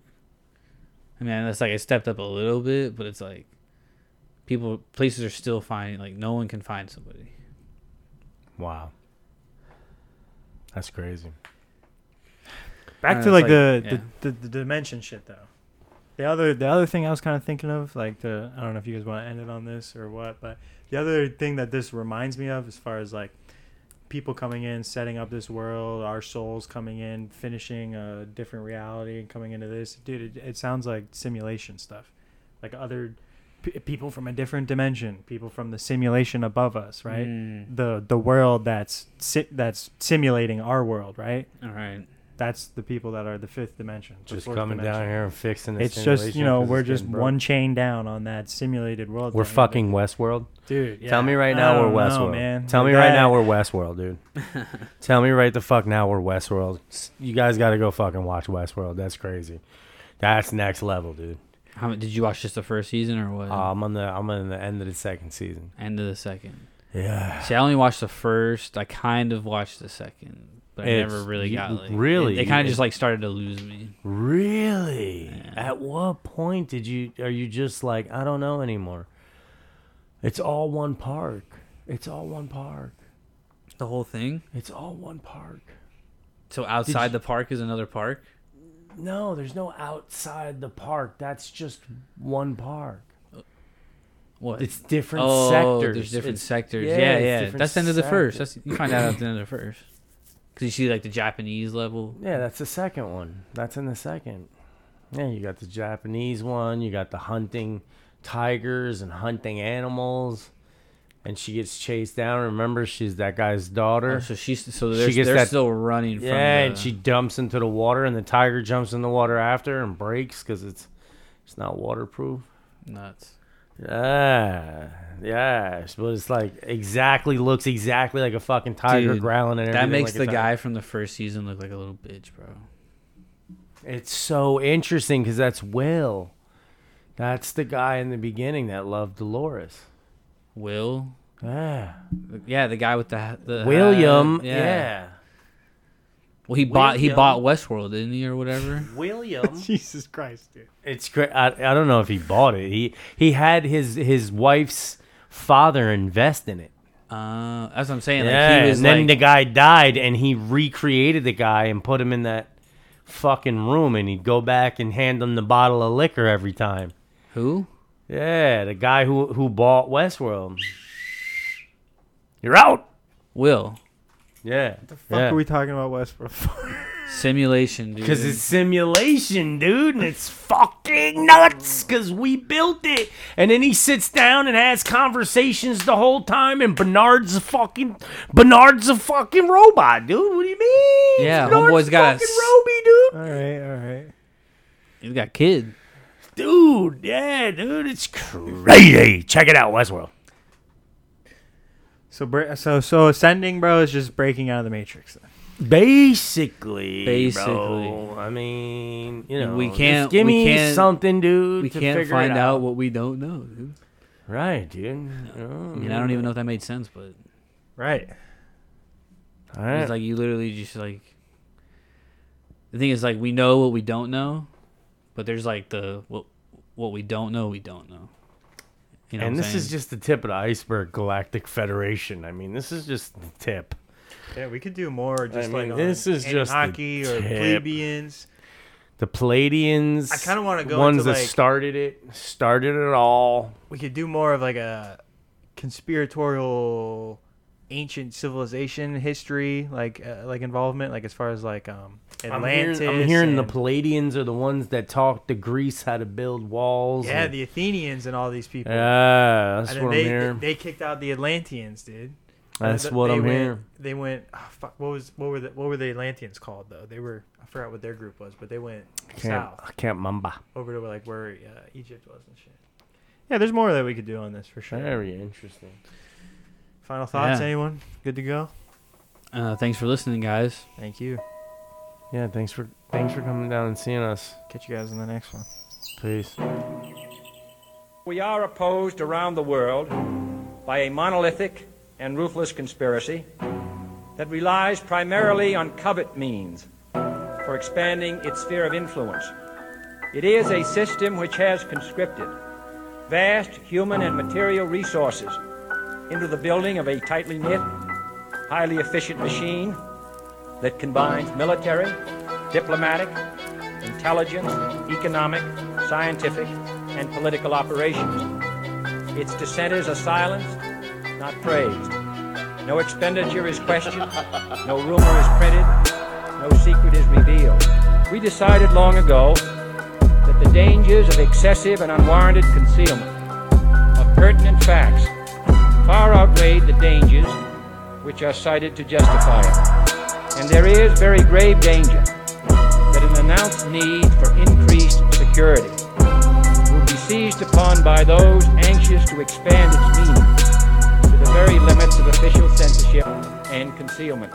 I mean, that's like it stepped up a little bit, but it's like people places are still finding like no one can find somebody. Wow. That's crazy. Back to like, like- the, yeah. the, the the dimension shit though. The other the other thing I was kind of thinking of like the I don't know if you guys want to end it on this or what, but the other thing that this reminds me of as far as like people coming in, setting up this world, our souls coming in, finishing a different reality and coming into this, dude. It, it sounds like simulation stuff, like other p- people from a different dimension, people from the simulation above us, right? Mm, The the world that's si- that's simulating our world, right? all right. That's the people that are the fifth dimension. the Just coming dimension. down here and fixing the It's just you know we're just one chain down on that simulated world. We're down here, fucking Westworld. but- dude. Yeah. Tell me right now we're don't know, Westworld. man. Tell Like me right now we're Westworld, dude. Tell me right the fuck now we're Westworld. S- You guys got to go fucking watch Westworld. That's crazy. That's next level, dude. How did you watch just the first season or what? Uh, I'm on the I'm on the end of the second season. End of the second. Yeah. See, I only watched the first. I kind of watched the second, but I It's- never really you- got like. really? They, kind of just like started to lose me. Really? At what point did you are you just like I don't know anymore? It's all one park. It's all one park. The whole thing. It's all one park. So outside the park is another park. No, there's no outside the park. That's just one park. Uh, what? It's different oh, sectors. there's different It's- sectors. yeah, Yeah, it's yeah. different That's the end of the first. sectors. That's you find out at the end of the first. Because you see like the Japanese level. Yeah, that's the second one. That's in the second. Yeah, you got the Japanese one. You got the hunting tigers and hunting animals, and she gets chased down. Remember, she's that guy's daughter. Oh, so she's so they're, gets they're that- still running. From yeah, the, and she dumps into the water, and the tiger jumps in the water after and breaks because it's it's not waterproof. nuts. Yeah, yeah, but it's like exactly looks exactly like a fucking tiger Dude, growling and That makes like the guy from the first season look like a little bitch, bro. It's so interesting because that's Will. That's the guy in the beginning that loved Dolores. Will, Yeah, yeah, the guy with the the William. hat, yeah. Well, he bought he William. bought Westworld, didn't he, or whatever? William. Jesus Christ, dude. it's great. I, I don't know if he bought it. He he had his his wife's father invest in it. Uh, that's what I'm saying. yeah, Like he was and then like, the guy died, and he recreated the guy and put him in that fucking room, and he'd go back and hand him the bottle of liquor every time. who? Yeah, the guy who who bought Westworld. You're out. Will Yeah. What the fuck yeah. are we talking about Westworld for? simulation, dude. Because it's simulation, dude, and it's fucking nuts. Because we built it, and then he sits down and has conversations the whole time, and Bernard's a fucking Bernard's a fucking robot, dude. What do you mean? Yeah, Bernard's homeboy's got a fucking s- Roby, dude. all right, all right. he's got kid. Dude, yeah, dude, it's crazy. Check it out, Westworld. So, so, so ascending, bro, is just breaking out of the matrix. Then. Basically, Basically. bro. I mean, you know, We can't- give we me can't- something, dude. We to can't figure find it out what we don't know, dude. Right, dude. You I mean, I don't even know if that made sense, but Right. All right. it's like you literally just like. The thing is, like, we know what we don't know, but there's like the what what we don't know, we don't know. You know, and what I'm this is just the tip of the iceberg, Galactic Federation. I mean, this is just the tip. Yeah, we could do more. Just mean, like this on is just the or tip. plebeians. The Pleiadians. I kinda wanna go ones into, that like- started it, started it all. We could do more of like a conspiratorial ancient civilization history, like uh, like involvement, like as far as like um I'm hearing, I'm hearing the Pleiadians are the ones that taught to Greece how to build walls. yeah, and- the Athenians and all these people. yeah, that's what they, I'm hearing. they kicked out the Atlanteans, dude. That's Uh, what I'm went, hearing. They went. Oh, fuck. What was what were the what were the Atlanteans called though? They were. I forgot what their group was, but they went Can't, south I can't remember. over to like where uh, Egypt was and shit. Yeah, there's more that we could do on this for sure. Very interesting. Final thoughts, Yeah. anyone? Good to go. Uh, thanks for listening, guys. Thank you. Yeah, thanks for thanks for coming down and seeing us. Catch you guys in the next one. Peace. We are opposed around the world by a monolithic and ruthless conspiracy that relies primarily on covert means for expanding its sphere of influence. It is a system which has conscripted vast human and material resources into the building of a tightly knit, highly efficient machine that combines military, diplomatic, intelligence, economic, scientific, and political operations. Its dissenters are silenced, not praised. No expenditure is questioned, no rumor is printed, no secret is revealed. We decided long ago that the dangers of excessive and unwarranted concealment of pertinent facts far outweighed the dangers which are cited to justify it. And there is very grave danger that an announced need for increased security will be seized upon by those anxious to expand its meaning to the very limits of official censorship and concealment.